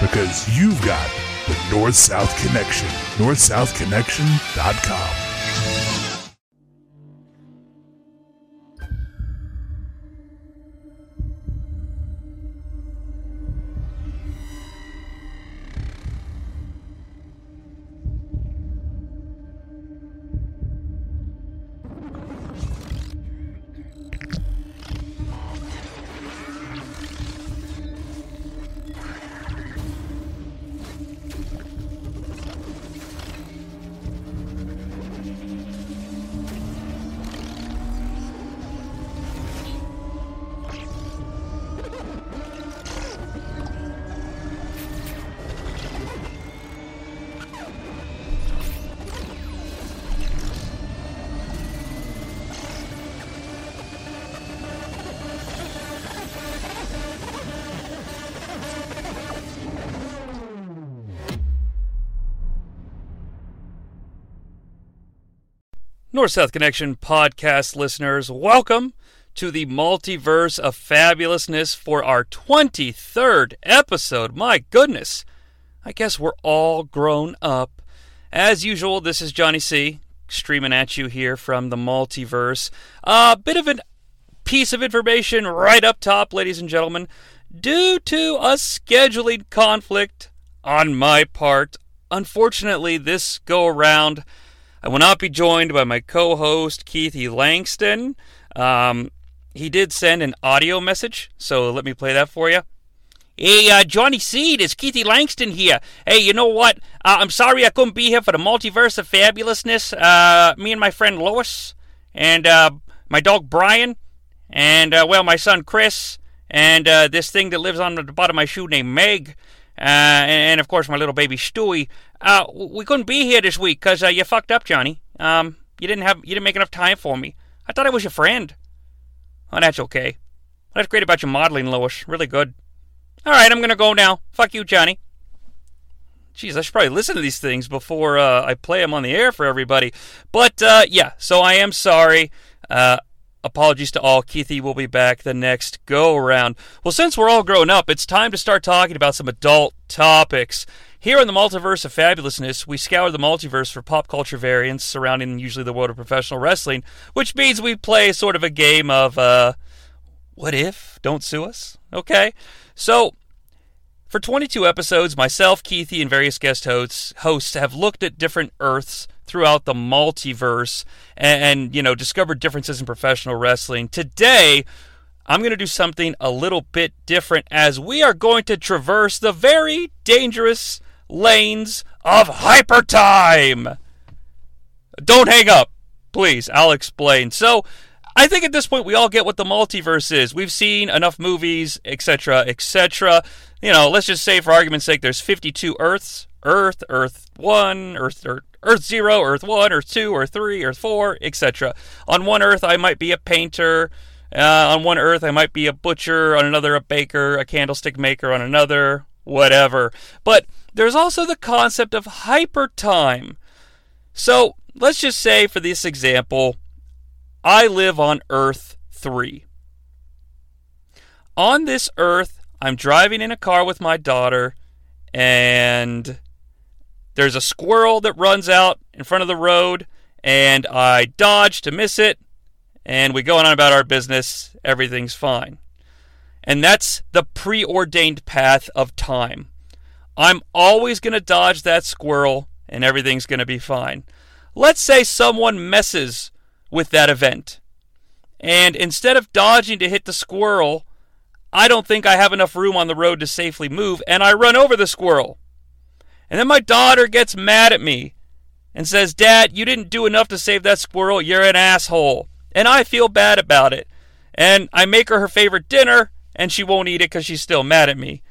because you've got the North South Connection. NorthSouthConnection.com. North South Connection podcast listeners, welcome to the multiverse of fabulousness for our 23rd episode. My goodness, I guess we're all grown up. As usual, this is Jonnie Sea. streaming at you here from the multiverse. A bit of a piece of information right up top, ladies and gentlemen. Due to a scheduling conflict on my part, unfortunately, this go around. I will not be joined by my co host, Keithie Langston. Um, he did send an audio message, so let me play that for you. Hey, uh, Jonnie Sea, it's Keithie Langston here. Hey, you know what? Uh, I'm sorry I couldn't be here for the multiverse of fabulousness. Uh, me and my friend Lois, and uh, my dog Brian, and, uh, well, my son Chris, and uh, this thing that lives on the bottom of my shoe named Meg. Uh, and, and, of course my little baby Stewie. Uh, we couldn't be here this week because uh, you fucked up, Jonnie. Um, you didn't have you didn't make enough time for me. I thought I was your friend. Oh, that's okay. That's great about your modeling, Lois. Really good. All right, I'm gonna go now. Fuck you, Jonnie. Jeez, I should probably listen to these things before uh, I play them on the air for everybody. But uh, yeah, so I am sorry. Uh, apologies to all. Keithie will be back the next go around. Well, since we're all grown up, it's time to start talking about some adult topics. Here in the multiverse of fabulousness, we scour the multiverse for pop culture variants surrounding usually the world of professional wrestling, which means we play sort of a game of uh, what if? Don't sue us. Okay. So, for 22 episodes, myself, Keithie, and various guest hosts, hosts have looked at different Earths throughout the multiverse and, and you know discovered differences in professional wrestling. Today, I'm going to do something a little bit different as we are going to traverse the very dangerous lanes of hyper time. Don't hang up, please. I'll explain. So, I think at this point we all get what the multiverse is. We've seen enough movies, etc., etc. You know, let's just say for argument's sake there's 52 Earths. Earth, Earth 1, Earth, Earth Earth 0, Earth 1, Earth 2, Earth 3, Earth 4, etc. On one Earth, I might be a painter. Uh, on one Earth, I might be a butcher. On another, a baker, a candlestick maker. On another, whatever. But there's also the concept of hyper time. So let's just say, for this example, I live on Earth 3. On this Earth, I'm driving in a car with my daughter, and there's a squirrel that runs out in front of the road, and I dodge to miss it, and we go on about our business. Everything's fine. And that's the preordained path of time. I'm always going to dodge that squirrel, and everything's going to be fine. Let's say someone messes with that event. And instead of dodging to hit the squirrel, I don't think I have enough room on the road to safely move, and I run over the squirrel. And then my daughter gets mad at me and says, Dad, you didn't do enough to save that squirrel. You're an asshole. and I feel bad about it. And I make her her favorite dinner, and she won't eat it because she's still mad at me.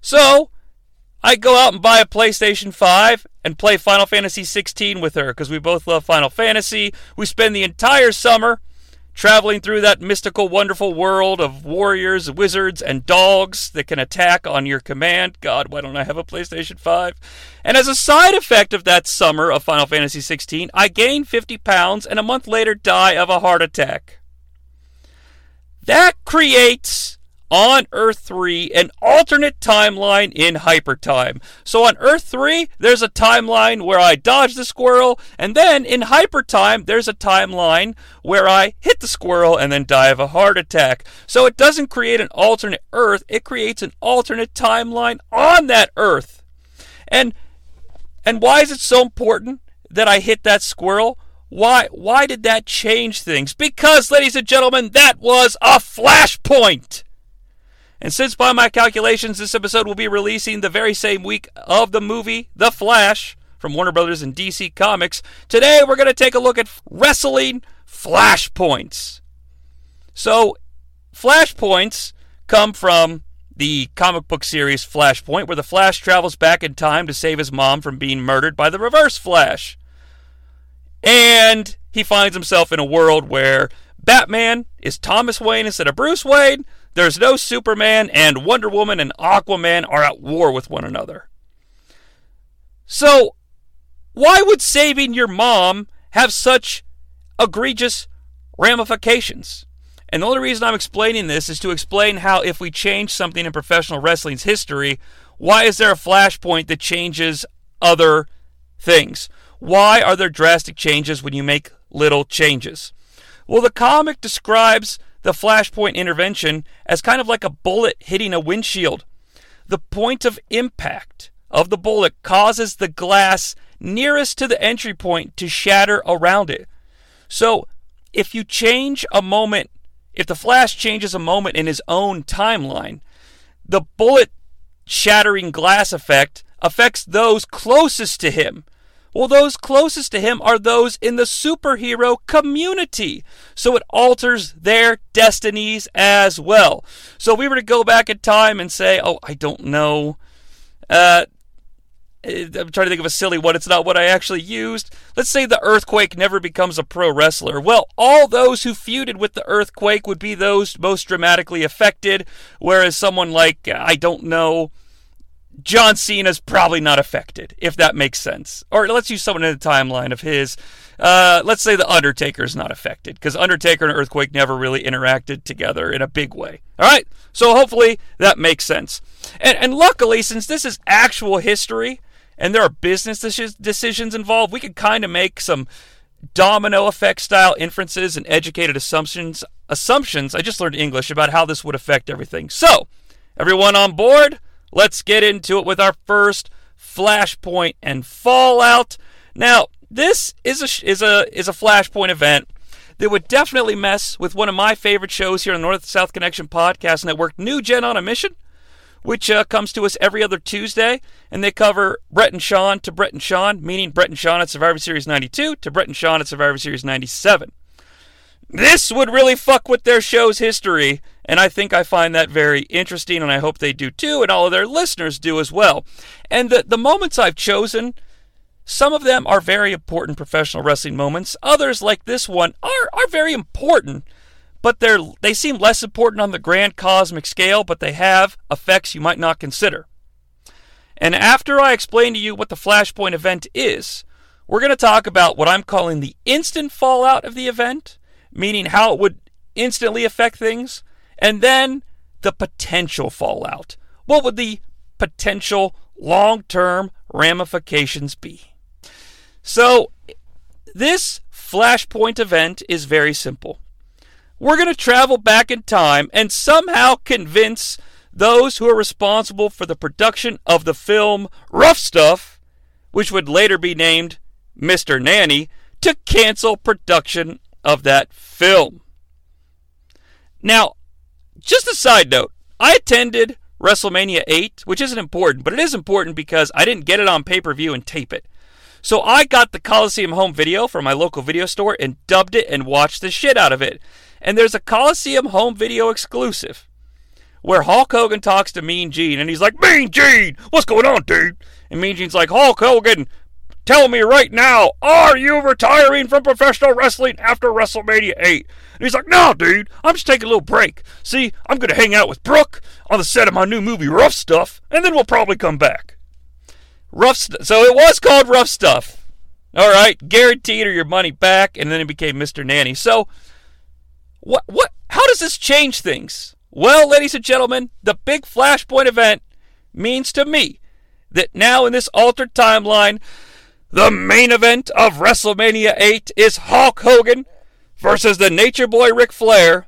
So, I go out and buy a PlayStation 5 and play Final Fantasy 16 with her because we both love Final Fantasy. We spend the entire summer traveling through that mystical, wonderful world of warriors, wizards, and dogs that can attack on your command. God, why don't I have a PlayStation 5? And as a side effect of that summer of Final Fantasy 16, I gain 50 pounds and a month later die of a heart attack. That creates on Earth 3 an alternate timeline in hypertime. So on Earth 3, there's a timeline where I dodge the squirrel, and then in hypertime, there's a timeline where I hit the squirrel and then die of a heart attack. So it doesn't create an alternate Earth, it creates an alternate timeline on that Earth. And and why is it so important that I hit that squirrel? Why why did that change things? Because ladies and gentlemen, that was a flashpoint. And since by my calculations this episode will be releasing the very same week of the movie The Flash from Warner Brothers and DC Comics, today we're going to take a look at wrestling flashpoints. So, flashpoints come from the comic book series Flashpoint, where the Flash travels back in time to save his mom from being murdered by the Reverse Flash. And he finds himself in a world where Batman is Thomas Wayne instead of Bruce Wayne, there's no Superman, and Wonder Woman and Aquaman are at war with one another. So, why would saving your mom have such egregious ramifications? And the only reason I'm explaining this is to explain how, if we change something in professional wrestling's history, why is there a flashpoint that changes other things? Why are there drastic changes when you make little changes? Well, the comic describes the flashpoint intervention as kind of like a bullet hitting a windshield. The point of impact of the bullet causes the glass nearest to the entry point to shatter around it. So, if you change a moment, if the flash changes a moment in his own timeline, the bullet shattering glass effect affects those closest to him. Well, those closest to him are those in the superhero community. So it alters their destinies as well. So if we were to go back in time and say, oh, I don't know. Uh, I'm trying to think of a silly one. It's not what I actually used. Let's say the earthquake never becomes a pro wrestler. Well, all those who feuded with the earthquake would be those most dramatically affected, whereas someone like, I don't know, John Cena's probably not affected, if that makes sense. Or let's use someone in the timeline of his. Uh, let's say the Undertaker's not affected, because Undertaker and Earthquake never really interacted together in a big way. All right, so hopefully that makes sense. And, and luckily, since this is actual history and there are business decisions involved, we can kind of make some domino effect style inferences and educated assumptions. Assumptions. I just learned English about how this would affect everything. So, everyone on board? Let's get into it with our first Flashpoint and Fallout. Now, this is a is a is a Flashpoint event that would definitely mess with one of my favorite shows here on the North South Connection Podcast Network, New Gen on a Mission, which uh, comes to us every other Tuesday, and they cover Bret and Shawn to Bret and Shawn, meaning Bret and Shawn at Survivor Series 92 to Bret and Shawn at Survivor Series 97. This would really fuck with their show's history and I think I find that very interesting, and I hope they do too, and all of their listeners do as well. And the, the moments I've chosen, some of them are very important professional wrestling moments. Others, like this one, are, are very important, but they're, they seem less important on the grand cosmic scale, but they have effects you might not consider. And after I explain to you what the Flashpoint event is, we're going to talk about what I'm calling the instant fallout of the event, meaning how it would instantly affect things, and then the potential fallout. What would the potential long term ramifications be? So, this Flashpoint event is very simple. We're going to travel back in time and somehow convince those who are responsible for the production of the film Rough Stuff, which would later be named Mr. Nanny, to cancel production of that film. Now, just a side note I attended WrestleMania 8, which isn't important, but it is important because I didn't get it on pay per view and tape it. So I got the Coliseum home video from my local video store and dubbed it and watched the shit out of it. And there's a Coliseum home video exclusive where Hulk Hogan talks to Mean Gene and he's like, Mean Gene, what's going on, dude? And Mean Gene's like, Hulk Hogan, tell me right now, are you retiring from professional wrestling after WrestleMania 8? And he's like, no, dude, I'm just taking a little break. See, I'm going to hang out with Brooke on the set of my new movie, Rough Stuff, and then we'll probably come back. Rough Stuff. So it was called Rough Stuff. All right, guaranteed or your money back, and then it became Mr. Nanny. So, what, what, how does this change things? Well, ladies and gentlemen, the big Flashpoint event means to me that now in this altered timeline, the main event of WrestleMania 8 is Hulk Hogan versus the Nature Boy Ric Flair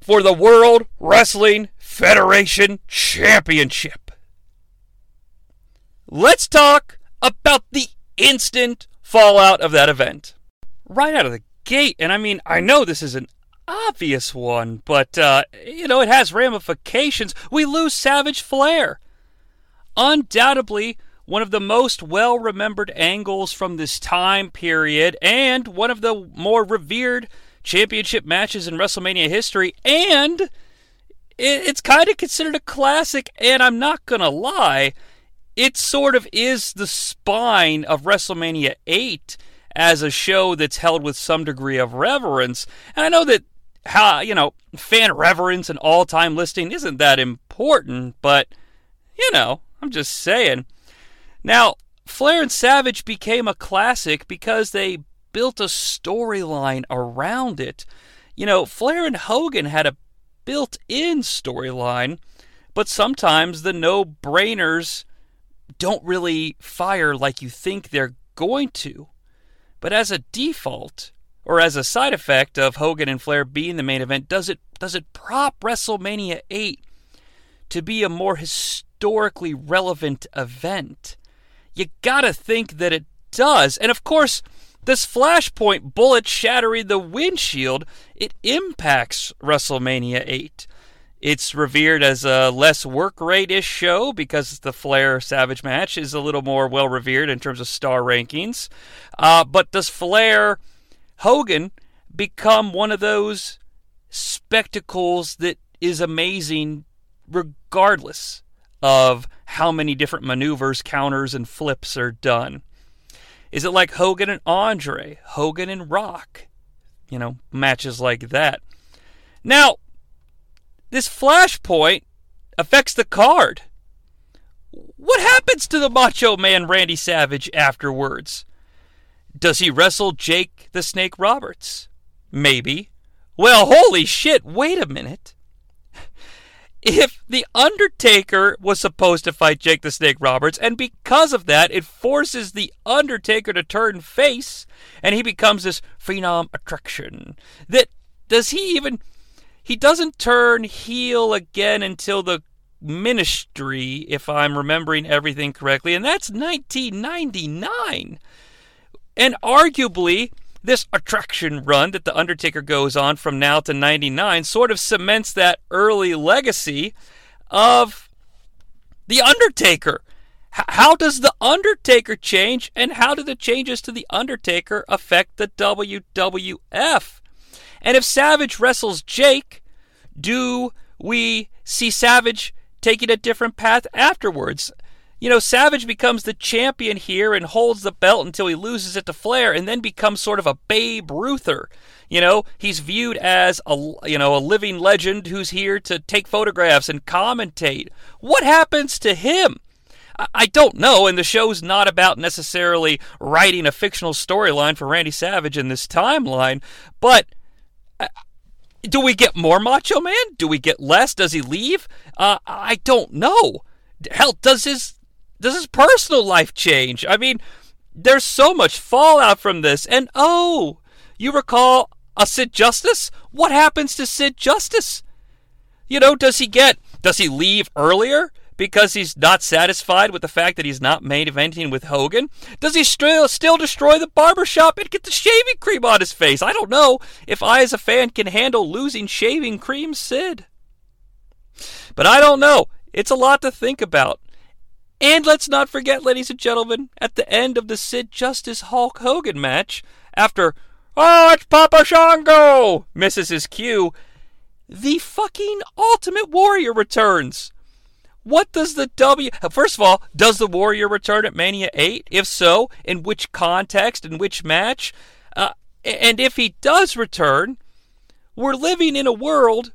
for the World Wrestling Federation Championship. Let's talk about the instant fallout of that event. Right out of the gate, and I mean, I know this is an obvious one, but, uh, you know, it has ramifications. We lose Savage Flair. Undoubtedly, one of the most well remembered angles from this time period, and one of the more revered championship matches in WrestleMania history, and it's kind of considered a classic, and I'm not going to lie, it sort of is the spine of WrestleMania 8 as a show that's held with some degree of reverence. And I know that how you know fan reverence and all-time listing isn't that important, but you know, I'm just saying. Now, Flair and Savage became a classic because they built a storyline around it. You know, Flair and Hogan had a built in storyline, but sometimes the no brainers don't really fire like you think they're going to. But as a default, or as a side effect of Hogan and Flair being the main event, does it does it prop WrestleMania 8 to be a more historically relevant event? You gotta think that it does. And of course, this Flashpoint bullet shattering the windshield, it impacts WrestleMania 8. It's revered as a less work rate ish show because the Flair Savage match is a little more well revered in terms of star rankings. Uh, but does Flair Hogan become one of those spectacles that is amazing regardless of how many different maneuvers, counters, and flips are done? Is it like Hogan and Andre, Hogan and Rock? You know, matches like that. Now, this flashpoint affects the card. What happens to the Macho Man Randy Savage afterwards? Does he wrestle Jake the Snake Roberts? Maybe. Well, holy shit, wait a minute if The Undertaker was supposed to fight Jake the Snake Roberts, and because of that, it forces The Undertaker to turn face, and he becomes this phenom attraction. That does he even. He doesn't turn heel again until the ministry, if I'm remembering everything correctly, and that's 1999. And arguably, this attraction run that The Undertaker goes on from now to 99 sort of cements that early legacy of The Undertaker. H- how does The Undertaker change, and how do the changes to The Undertaker affect the WWF? And if Savage wrestles Jake, do we see Savage taking a different path afterwards? You know, Savage becomes the champion here and holds the belt until he loses it to Flair and then becomes sort of a Babe Ruther. You know, he's viewed as a you know, a living legend who's here to take photographs and commentate. What happens to him? I don't know, and the show's not about necessarily writing a fictional storyline for Randy Savage in this timeline, but uh, do we get more Macho Man? Do we get less? Does he leave? Uh, I don't know. Hell, does his does his personal life change? I mean, there's so much fallout from this. And oh, you recall a Sid Justice? What happens to Sid Justice? You know, does he get does he leave earlier because he's not satisfied with the fact that he's not main eventing with Hogan? Does he still still destroy the barbershop and get the shaving cream on his face? I don't know if I as a fan can handle losing shaving cream Sid. But I don't know. It's a lot to think about. And let's not forget, ladies and gentlemen, at the end of the Sid Justice Hulk Hogan match, after, oh, it's Papa Shango, misses his cue, the fucking Ultimate Warrior returns. What does the W. First of all, does the Warrior return at Mania 8? If so, in which context, in which match? Uh, and if he does return, we're living in a world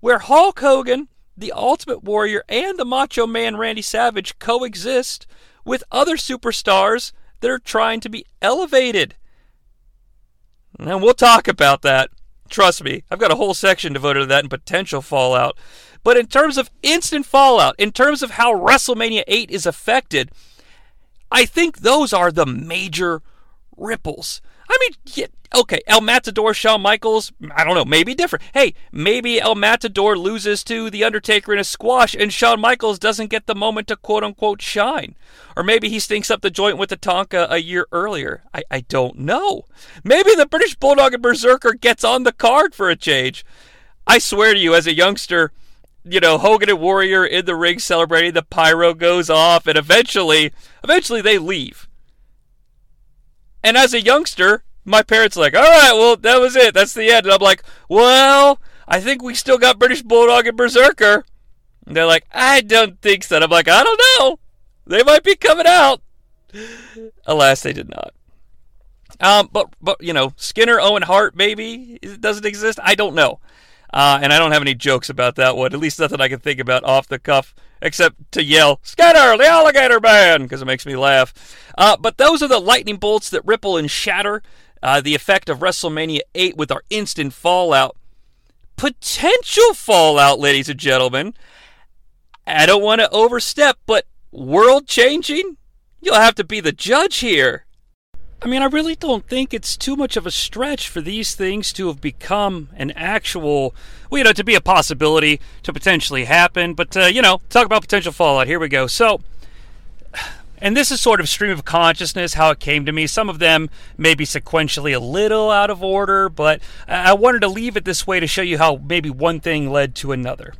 where Hulk Hogan the Ultimate Warrior and the Macho Man Randy Savage coexist with other superstars that are trying to be elevated. And we'll talk about that. Trust me, I've got a whole section devoted to that and potential fallout. But in terms of instant fallout, in terms of how WrestleMania 8 is affected, I think those are the major ripples. I mean, okay, El Matador, Shawn Michaels, I don't know, maybe different. Hey, maybe El Matador loses to The Undertaker in a squash and Shawn Michaels doesn't get the moment to quote unquote shine. Or maybe he stinks up the joint with Tatanka a year earlier. I, I don't know. Maybe the British Bulldog and Berserker gets on the card for a change. I swear to you, as a youngster, you know, Hogan and Warrior in the ring celebrating, the pyro goes off, and eventually, eventually they leave. And as a youngster, my parents like, all right, well, that was it. That's the end. And I'm like, well, I think we still got British Bulldog and Berserker. And they're like, I don't think so. And I'm like, I don't know. They might be coming out. Alas, they did not. Um, but but you know, Skinner, Owen Hart, maybe it doesn't exist. I don't know, uh, and I don't have any jokes about that one. At least nothing I can think about off the cuff except to yell, Skinner, the alligator man, because it makes me laugh. Uh, but those are the lightning bolts that ripple and shatter uh, the effect of WrestleMania 8 with our instant fallout. Potential fallout, ladies and gentlemen. I don't want to overstep, but world changing? You'll have to be the judge here. I mean, I really don't think it's too much of a stretch for these things to have become an actual, well, you know, to be a possibility to potentially happen. But, uh, you know, talk about potential fallout. Here we go. So, and this is sort of stream of consciousness, how it came to me. Some of them may be sequentially a little out of order, but I wanted to leave it this way to show you how maybe one thing led to another.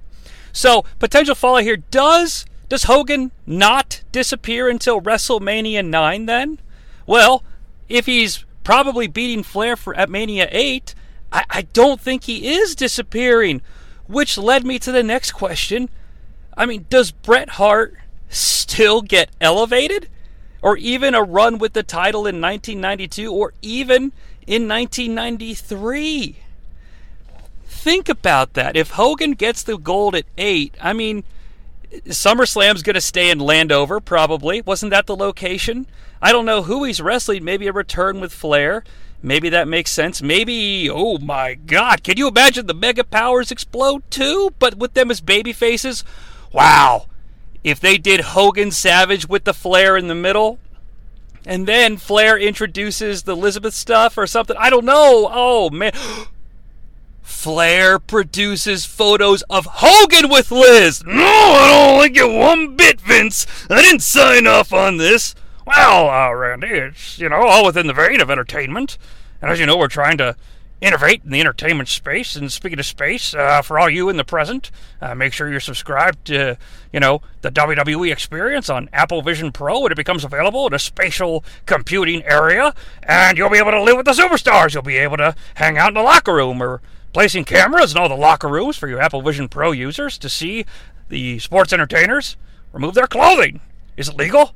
So, potential fallout here does does Hogan not disappear until WrestleMania 9 then? Well, if he's probably beating Flair for at Mania 8, I, I don't think he is disappearing. Which led me to the next question. I mean, does Bret Hart still get elevated? Or even a run with the title in 1992 or even in 1993? Think about that. If Hogan gets the gold at 8, I mean, SummerSlam's going to stay in Landover, probably. Wasn't that the location? I don't know who he's wrestling. Maybe a return with Flair. Maybe that makes sense. Maybe, oh my God, can you imagine the Mega Powers explode too? But with them as baby faces? Wow. If they did Hogan Savage with the Flair in the middle, and then Flair introduces the Elizabeth stuff or something, I don't know. Oh man. Flair produces photos of Hogan with Liz. No, I don't like it one bit, Vince. I didn't sign off on this. Well, uh, Randy, it's, you know, all within the vein of entertainment. And as you know, we're trying to innovate in the entertainment space. And speaking of space, uh, for all you in the present, uh, make sure you're subscribed to, you know, the WWE experience on Apple Vision Pro when it becomes available in a spatial computing area. And you'll be able to live with the superstars. You'll be able to hang out in the locker room or placing cameras in all the locker rooms for your Apple Vision Pro users to see the sports entertainers remove their clothing. Is it legal?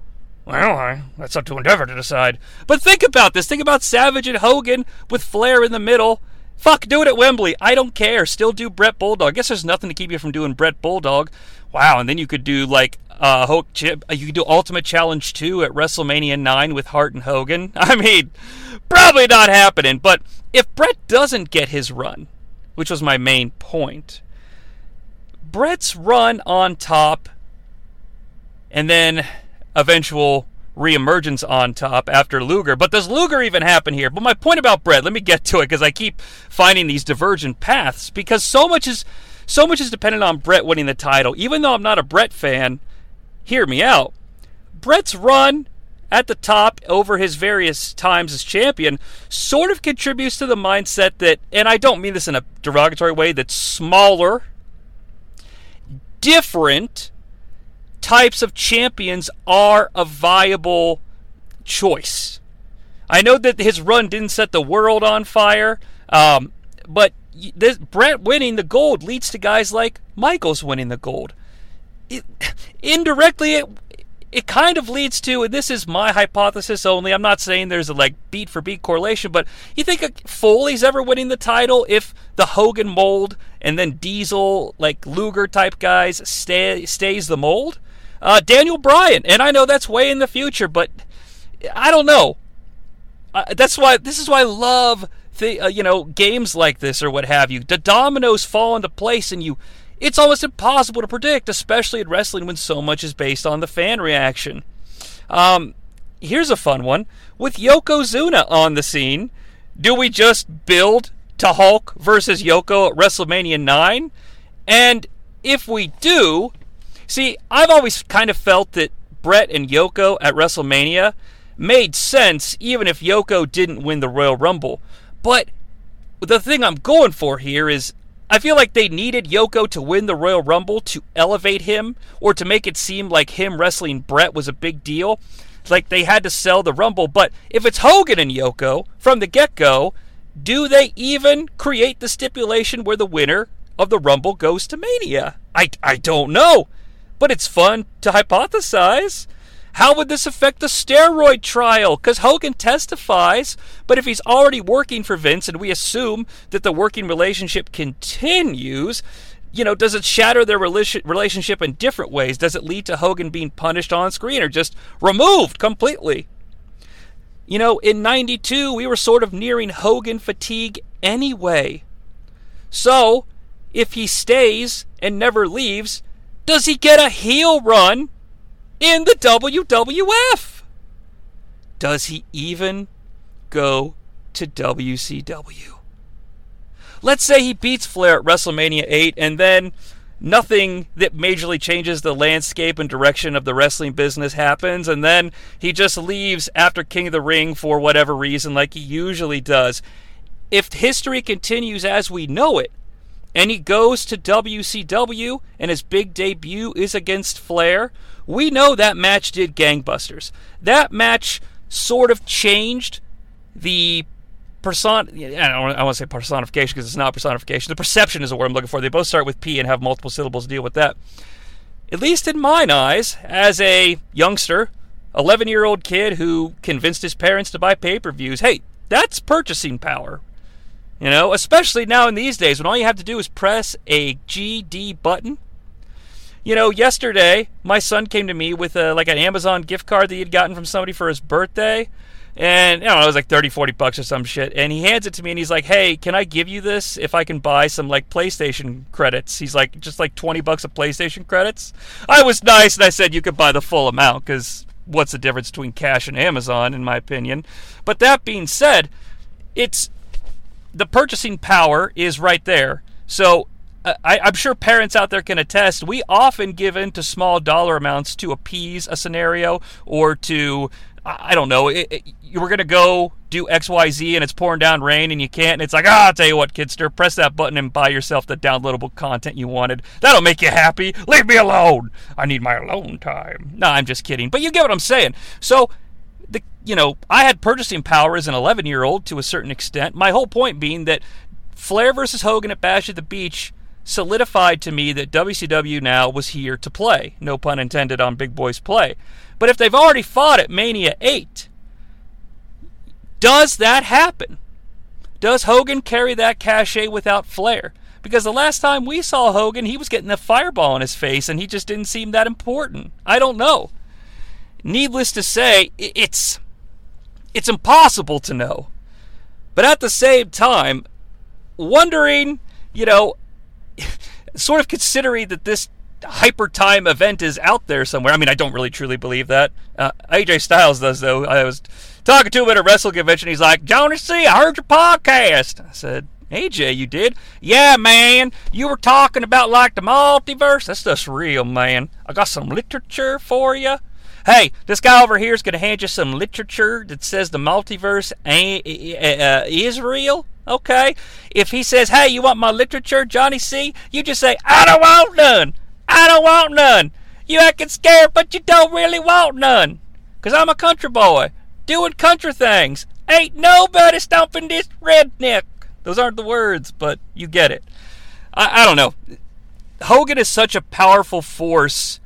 Well, I, that's up to Endeavor to decide. But think about this. Think about Savage and Hogan with Flair in the middle. Fuck, do it at Wembley. I don't care. Still do Bret Bulldog. I guess there's nothing to keep you from doing Bret Bulldog. Wow, and then you could do like uh, Hulk Chip. Uh, you could do Ultimate Challenge 2 at WrestleMania 9 with Hart and Hogan. I mean, probably not happening. But if Bret doesn't get his run, which was my main point, Bret's run on top, and then eventual reemergence on top after Luger. But does Luger even happen here? But my point about Bret, let me get to it because I keep finding these divergent paths because so much is so much is dependent on Bret winning the title. Even though I'm not a Bret fan, hear me out. Bret's run at the top over his various times as champion sort of contributes to the mindset that, and I don't mean this in a derogatory way, that smaller, different, types of champions are a viable choice. I know that his run didn't set the world on fire, um, but this, Bret winning the gold leads to guys like Michaels winning the gold. It, indirectly, it it kind of leads to, and this is my hypothesis only. I'm not saying there's a like beat for beat correlation, but you think Foley's ever winning the title if the Hogan mold and then Diesel like Luger type guys stay stays the mold? Uh, Daniel Bryan, and I know that's way in the future, but I don't know. Uh, that's why this is why I love the uh, you know games like this or what have you. The dominoes fall into place, and you it's almost impossible to predict, especially in wrestling when so much is based on the fan reaction. Um, here's a fun one with Yokozuna on the scene. Do we just build to Hulk versus Yoko at WrestleMania 9? And if we do, see, I've always kind of felt that Bret and Yoko at WrestleMania made sense even if Yoko didn't win the Royal Rumble. But the thing I'm going for here is I feel like they needed Yoko to win the Royal Rumble to elevate him or to make it seem like him wrestling Bret was a big deal. Like they had to sell the Rumble. But if it's Hogan and Yoko from the get go, do they even create the stipulation where the winner of the Rumble goes to Mania? I, I don't know. But it's fun to hypothesize. How would this affect the steroid trial? Because Hogan testifies, but if he's already working for Vince and we assume that the working relationship continues, you know, does it shatter their relationship in different ways? Does it lead to Hogan being punished on screen or just removed completely? You know, in 92, we were sort of nearing Hogan fatigue anyway. So, if he stays and never leaves, does he get a heel run in the WWF. Does he even go to WCW? Let's say he beats Flair at WrestleMania 8 and then nothing that majorly changes the landscape and direction of the wrestling business happens, and then he just leaves after King of the Ring for whatever reason, like he usually does. If history continues as we know it, and he goes to WCW, and his big debut is against Flair, we know that match did gangbusters. That match sort of changed the person. I don't want to say personification because it's not personification. The perception is the word I'm looking for. They both start with P and have multiple syllables. To deal with that. At least in mine eyes, as a youngster, 11 year old kid who convinced his parents to buy pay per views, hey, that's purchasing power. You know, especially now in these days when all you have to do is press a GD button you know, yesterday my son came to me with a, like an Amazon gift card that he had gotten from somebody for his birthday. And, you know, it was like 30, 40 bucks or some shit. And he hands it to me and he's like, hey, can I give you this if I can buy some, like, PlayStation credits? He's like, just like 20 bucks of PlayStation credits. I was nice and I said you could buy the full amount because what's the difference between cash and Amazon, in my opinion? But that being said, it's the purchasing power is right there. So I, am sure parents out there can attest. We often give in to small dollar amounts to appease a scenario or to, I don't know, it, it, you were going to go do XYZ and it's pouring down rain and you can't. And it's like, ah, I'll tell you what, kidster, press that button and buy yourself the downloadable content you wanted. That'll make you happy. Leave me alone. I need my alone time. No, I'm just kidding. But you get what I'm saying. So, the, you know, I had purchasing power as an 11 year old to a certain extent. My whole point being that Flair versus Hogan at Bash at the Beach solidified to me that WCW now was here to play. No pun intended on Big Boys play. But if they've already fought at Mania 8, does that happen? Does Hogan carry that cachet without Flair? Because the last time we saw Hogan, he was getting a fireball in his face and he just didn't seem that important. I don't know. Needless to say, it's it's impossible to know. But at the same time, wondering, you know, sort of considering that this hyper time event is out there somewhere. I mean, I don't really truly believe that. Uh, AJ Styles does, though. I was talking to him at a wrestle convention. He's like, Jonnie Sea, I heard your podcast. I said, AJ, you did? Yeah, man. You were talking about like the multiverse. That's just real, man. I got some literature for you. Hey, this guy over here is going to hand you some literature that says the multiverse uh, is real. Okay? If he says, hey, you want my literature, Jonnie Sea., you just say, I don't want none. I don't want none. You acting scared, but you don't really want none. Cause I'm a country boy, doing country things. Ain't nobody stomping this redneck. Those aren't the words, but you get it. I, I don't know. Hogan is such a powerful force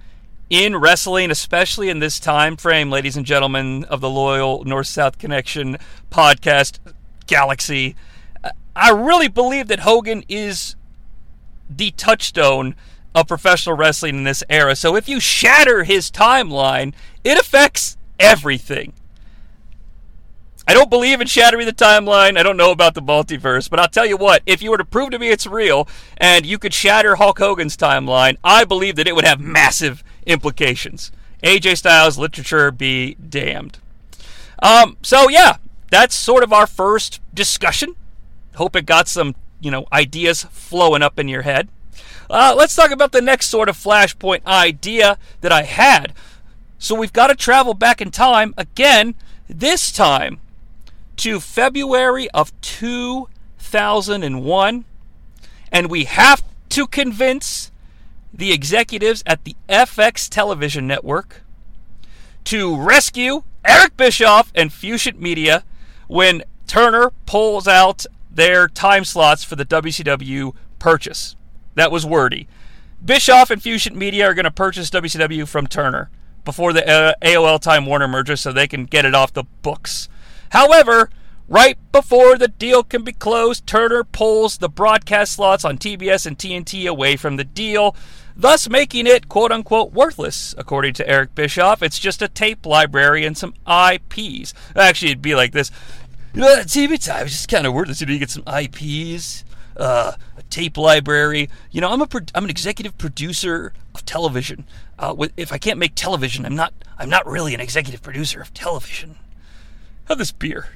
in wrestling, especially in this time frame, ladies and gentlemen of the loyal North South Connection podcast galaxy. I really believe that Hogan is the touchstone of professional wrestling in this era. So if you shatter his timeline, it affects everything. I don't believe in shattering the timeline. I don't know about the multiverse, but I'll tell you what, if you were to prove to me it's real and you could shatter Hulk Hogan's timeline, I believe that it would have massive implications. AJ Styles literature be damned. Um, so yeah, that's sort of our first discussion. Hope it got some, you know, ideas flowing up in your head. Uh, let's talk about the next sort of flashpoint idea that I had. So we've got to travel back in time again, this time to February of 2001, and we have to convince the executives at the FX television network to rescue Eric Bischoff and Fusient Media when Turner pulls out their time slots for the WCW purchase. That was wordy. Bischoff and Fusient Media are going to purchase WCW from Turner before the uh, AOL Time Warner merger so they can get it off the books. However, right before the deal can be closed, Turner pulls the broadcast slots on TBS and TNT away from the deal, thus making it quote unquote worthless, according to Eric Bischoff. It's just a tape library and some IPs. Actually, it'd be like this. You know, TV time is just kind of worthless. You get some IPs, uh, a tape library. You know, I'm a I'm an executive producer of television. Uh, if I can't make television, I'm not I'm not really an executive producer of television. Have this beer.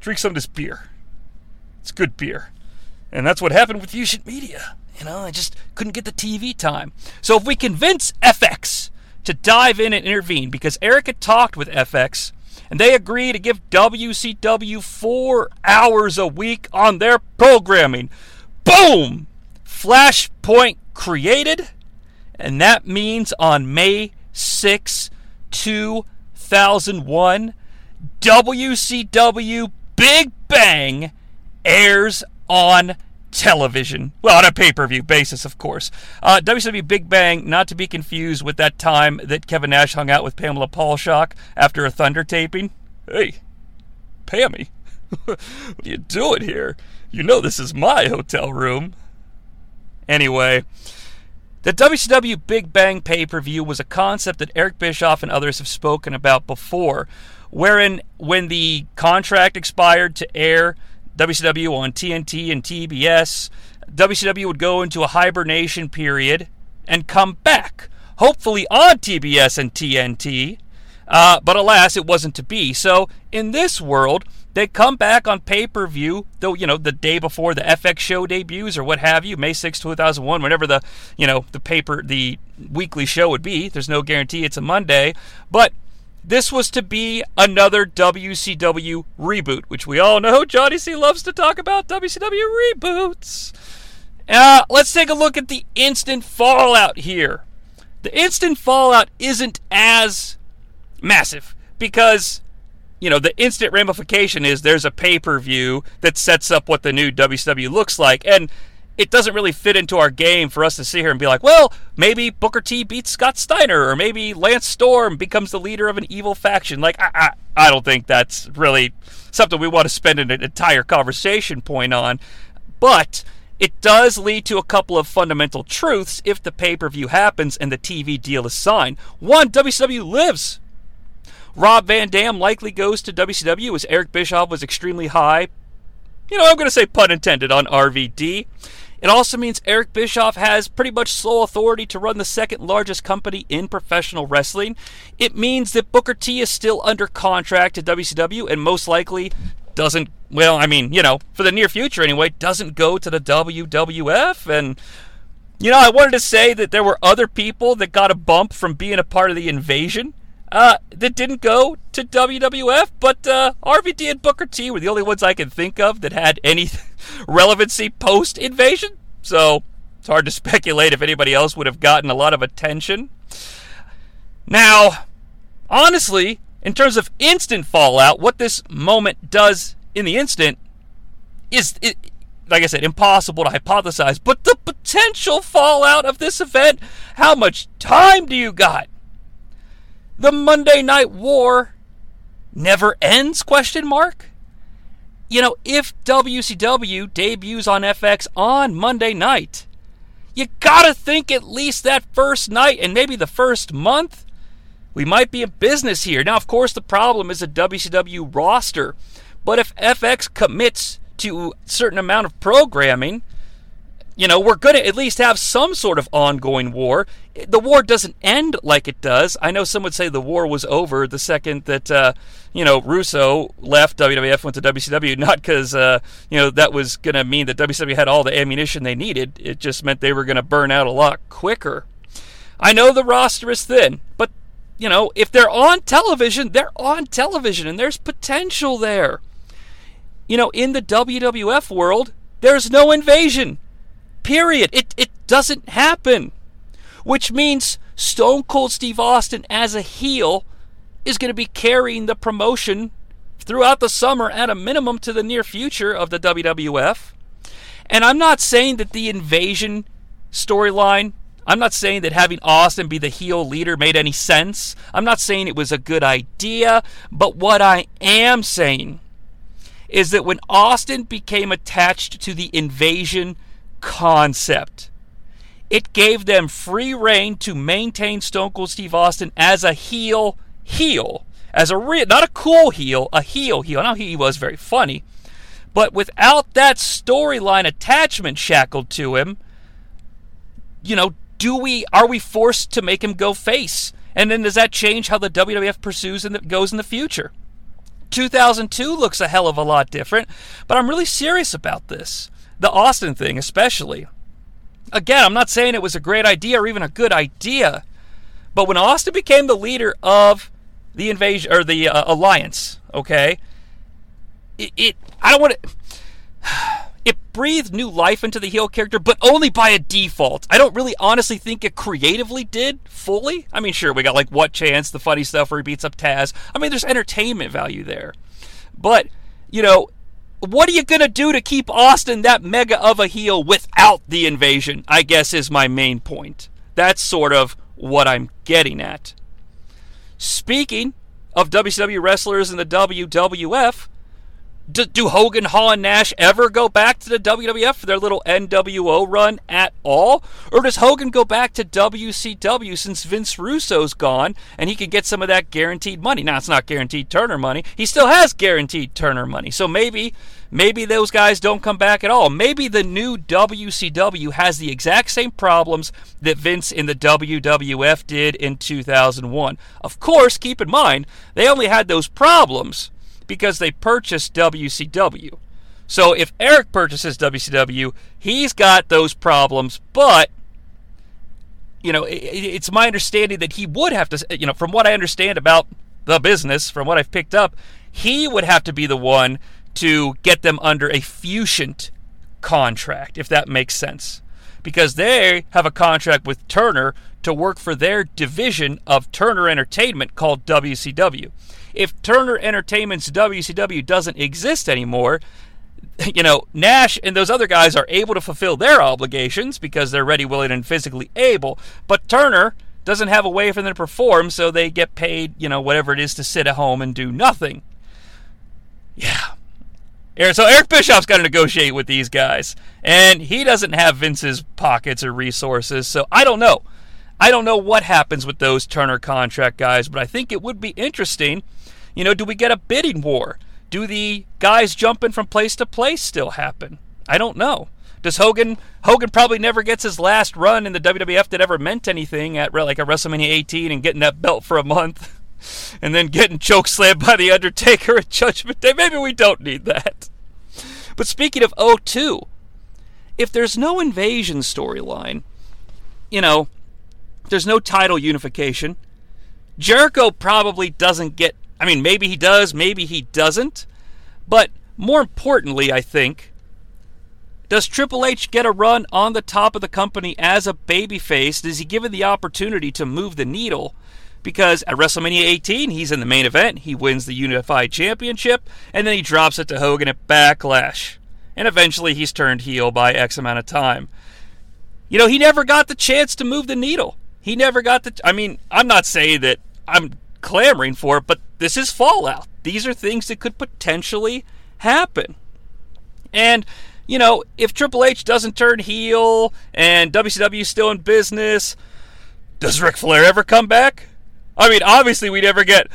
Drink some of this beer. It's good beer. And that's what happened with Fusient Media. You know, I just couldn't get the TV time. So if we convince FX to dive in and intervene, because Eric had talked with FX, and they agree to give WCW four hours a week on their programming. Boom! Flashpoint created, and that means on May 6, 2001, WCW Big Bang airs on television. Well, on a pay per view basis, of course. Uh, WCW Big Bang, not to be confused with that time that Kevin Nash hung out with Pamela Paulshock after a Thunder taping. Hey, Pammy, what are you doing here? You know this is my hotel room. Anyway, the WCW Big Bang pay per view was a concept that Eric Bischoff and others have spoken about before, wherein when the contract expired to air WCW on TNT and TBS, WCW would go into a hibernation period and come back, hopefully on TBS and TNT. Uh, but alas, it wasn't to be. So in this world, they come back on pay per view, though you know the day before the FX show debuts or what have you, May 6, 2001, whenever the you know the paper the weekly show would be. There's no guarantee it's a Monday, but this was to be another WCW reboot, which we all know Jonnie Sea loves to talk about WCW reboots. Uh, let's take a look at the instant fallout here. The instant fallout isn't as massive because, you know, the instant ramification is there's a pay per view that sets up what the new WCW looks like. And it doesn't really fit into our game for us to sit here and be like, well, maybe Booker T beats Scott Steiner, or maybe Lance Storm becomes the leader of an evil faction. Like, I, I, I don't think that's really something we want to spend an entire conversation point on. But it does lead to a couple of fundamental truths if the pay per view happens and the TV deal is signed. One, WCW lives. Rob Van Dam likely goes to WCW as Eric Bischoff was extremely high. You know, I'm going to say pun intended on RVD. It also means Eric Bischoff has pretty much sole authority to run the second largest company in professional wrestling. It means that Booker T is still under contract to WCW and most likely doesn't, well, I mean, you know, for the near future anyway, doesn't go to the WWF. And, you know, I wanted to say that there were other people that got a bump from being a part of the invasion uh, that didn't go to WWF, but uh, RVD and Booker T were the only ones I can think of that had any relevancy post invasion. So it's hard to speculate if anybody else would have gotten a lot of attention. Now, honestly, in terms of instant fallout, what this moment does in the instant is, it, like I said, impossible to hypothesize. But the potential fallout of this event, how much time do you got? The Monday Night War never ends? Question mark. You know, if WCW debuts on FX on Monday night, you gotta think at least that first night and maybe the first month we might be in business here. Now, of course, the problem is the WCW roster. But if FX commits to a certain amount of programming, you know, we're going to at least have some sort of ongoing war. The war doesn't end like it does. I know some would say the war was over the second that, uh, you know, Russo left WWF, went to WCW, not because, uh, you know, that was going to mean that WCW had all the ammunition they needed. It just meant they were going to burn out a lot quicker. I know the roster is thin, but you know, if they're on television, they're on television and there's potential there. You know, in the WWF world, there's no invasion. Period. It it doesn't happen. Which means Stone Cold Steve Austin as a heel is going to be carrying the promotion throughout the summer at a minimum to the near future of the WWF. And I'm not saying that the invasion storyline I'm not saying that having Austin be the heel leader made any sense. I'm not saying it was a good idea. But what I am saying is that when Austin became attached to the invasion concept, it gave them free reign to maintain Stone Cold Steve Austin as a heel heel. As a real, not a cool heel, a heel heel. Now he was very funny. But without that storyline attachment shackled to him, you know, do we are we forced to make him go face? And then does that change how the WWF pursues and goes in the future? 2002 looks a hell of a lot different, but I'm really serious about this. The Austin thing, especially. Again, I'm not saying it was a great idea or even a good idea, but when Austin became the leader of the invasion or the uh, alliance, okay, it, it I don't want to it breathed new life into the heel character, but only by a default. I don't really honestly think it creatively did fully. I mean, sure, we got like What Chance, the funny stuff where he beats up Taz. I mean, there's entertainment value there. But, you know, what are you going to do to keep Austin that mega of a heel without the invasion? I guess is my main point. That's sort of what I'm getting at. Speaking of WCW wrestlers in the WWF, do, do Hogan, Hall, and Nash ever go back to the WWF for their little NWO run at all? Or does Hogan go back to WCW since Vince Russo's gone and he can get some of that guaranteed money? Now, it's not guaranteed Turner money. He still has guaranteed Turner money. So maybe, maybe those guys don't come back at all. Maybe the new WCW has the exact same problems that Vince in the WWF did in 2001. Of course, keep in mind, they only had those problems because they purchased WCW. So if Eric purchases WCW, he's got those problems, but you know, it's my understanding that he would have to, you know, from what I understand about the business, from what I've picked up, he would have to be the one to get them under a Fusient contract, if that makes sense. Because they have a contract with Turner to work for their division of Turner Entertainment called WCW if Turner Entertainment's WCW doesn't exist anymore, you know, Nash and those other guys are able to fulfill their obligations because they're ready, willing, and physically able. But Turner doesn't have a way for them to perform, so they get paid, you know, whatever it is to sit at home and do nothing. Yeah. So Eric Bischoff's got to negotiate with these guys, and he doesn't have Vince's pockets or resources, so I don't know. I don't know what happens with those Turner contract guys, but I think it would be interesting you know, do we get a bidding war? Do the guys jumping from place to place still happen? I don't know. Does Hogan Hogan probably never gets his last run in the WWF that ever meant anything at like a WrestleMania 18 and getting that belt for a month and then getting choke slammed by the Undertaker at Judgment Day? Maybe we don't need that. But speaking of 02, if there's no invasion storyline, you know, there's no title unification. Jericho probably doesn't get I mean, maybe he does, maybe he doesn't. But more importantly, I think, does Triple H get a run on the top of the company as a babyface? Is he given the opportunity to move the needle? because at WrestleMania 18, he's in the main event, he wins the Unified Championship, and then he drops it to Hogan at Backlash. And eventually he's turned heel by X amount of time. You know, he never got the chance to move the needle. He never got the. I mean, I'm not saying that I'm clamoring for it, but this is Fallout. These are things that could potentially happen. And, you know, if Triple H doesn't turn heel and WCW is still in business, does Ric Flair ever come back? I mean, obviously, we'd never get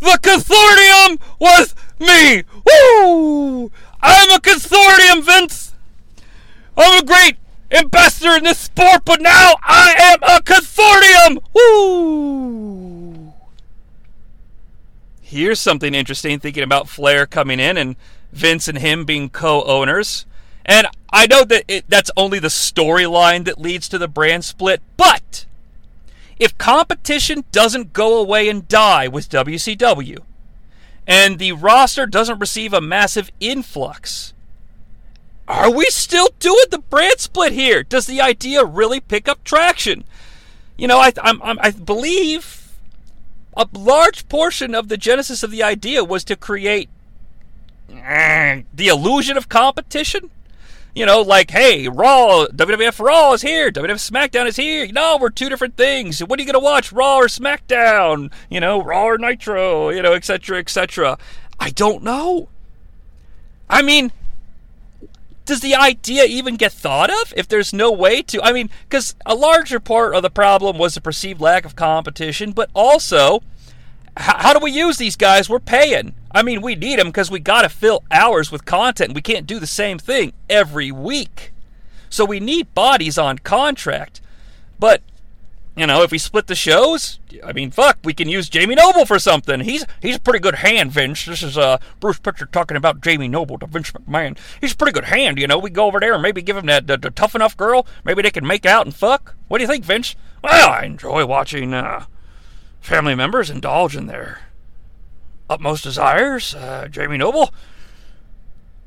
the consortium with me. Woo! I'm a consortium, Vince. I'm a great ambassador in this sport, but now I am a consortium. Woo! Here's something interesting thinking about Flair coming in and Vince and him being co-owners. And I know that it, that's only the storyline that leads to the brand split, but if competition doesn't go away and die with WCW, and the roster doesn't receive a massive influx, are we still doing the brand split here? Does the idea really pick up traction? You know, I, I'm, I'm, I believe a large portion of the genesis of the idea was to create uh, the illusion of competition. You know, like, hey, Raw, WWF Raw is here, WWF SmackDown is here. No, we're two different things. What are you going to watch, Raw or SmackDown? You know, Raw or Nitro, you know, etc., etc. I don't know. I mean, does the idea even get thought of if there's no way to? I mean, because a larger part of the problem was the perceived lack of competition, but also, how do we use these guys? We're paying. I mean, we need them because we got to fill hours with content. We can't do the same thing every week. So we need bodies on contract. But, you know, if we split the shows, I mean, fuck, we can use Jamie Noble for something. He's he's a pretty good hand, Vince. This is uh, Bruce Pritchard talking about Jamie Noble to Vince McMahon. He's a pretty good hand, you know. We go over there and maybe give him that the, tough enough girl. Maybe they can make out and fuck. What do you think, Vince? Well, I enjoy watching uh, family members indulge in their utmost desires, uh, Jamie Noble.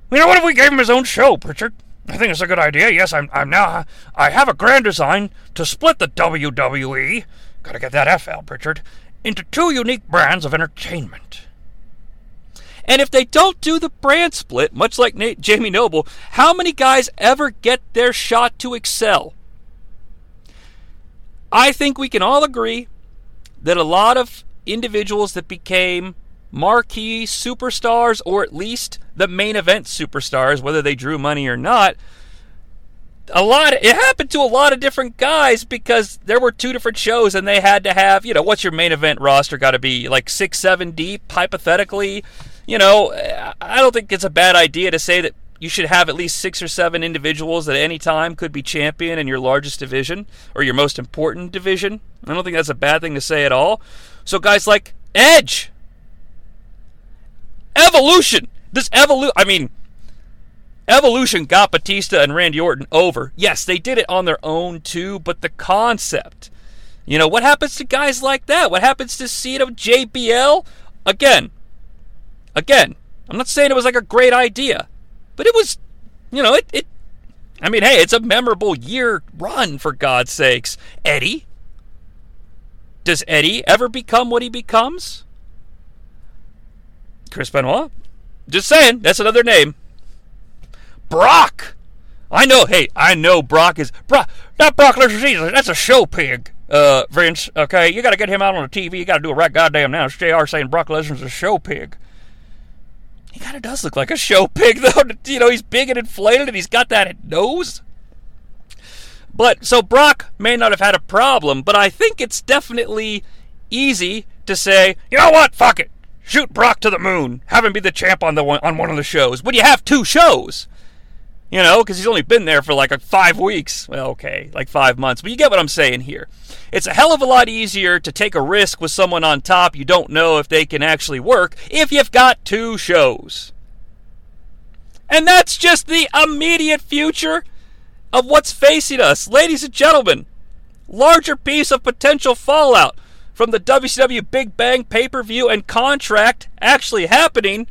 You know, what if we gave him his own show, Pritchard? I think it's a good idea. Yes, I'm, I'm now. I have a grand design to split the WWE. Gotta get that F out, Pritchard. Into two unique brands of entertainment. And if they don't do the brand split, much like Nate, Jamie Noble, how many guys ever get their shot to excel? I think we can all agree that a lot of individuals that became marquee superstars, or at least the main event superstars, whether they drew money or not. A lot. It happened to a lot of different guys because there were two different shows, and they had to have. You know, what's your main event roster got to be like six, seven deep, hypothetically. You know, I don't think it's a bad idea to say that you should have at least six or seven individuals that at any time could be champion in your largest division or your most important division. I don't think that's a bad thing to say at all. So guys like Edge, Evolution. This evolution. I mean, Evolution got Batista and Randy Orton over. Yes, they did it on their own too, but the concept. You know, what happens to guys like that? What happens to Cena JBL? Again, again, I'm not saying it was like a great idea, but it was, you know, it, it I mean, hey, it's a memorable year run for God's sakes. Eddie? Does Eddie ever become what he becomes? Chris Benoit. Just saying, that's another name. Brock. I know. Hey, I know Brock is Brock. Not Brock Lesnar. That's a show pig. Uh, Vince. Okay, you got to get him out on the TV. You got to do it right goddamn now. It's Jr. saying Brock Lesnar's a show pig. He kind of does look like a show pig, though. You know, he's big and inflated, and he's got that nose. But so Brock may not have had a problem, but I think it's definitely easy to say, you know what, fuck it shoot Brock to the moon, have him be the champ on the one, on one of the shows. When you have two shows, you know, because he's only been there for like five weeks. Well, okay, like five months, but you get what I'm saying here. It's a hell of a lot easier to take a risk with someone on top you don't know if they can actually work if you've got two shows. And that's just the immediate future of what's facing us. Ladies and gentlemen, larger piece of potential fallout from the WCW Big Bang pay per view and contract actually happening,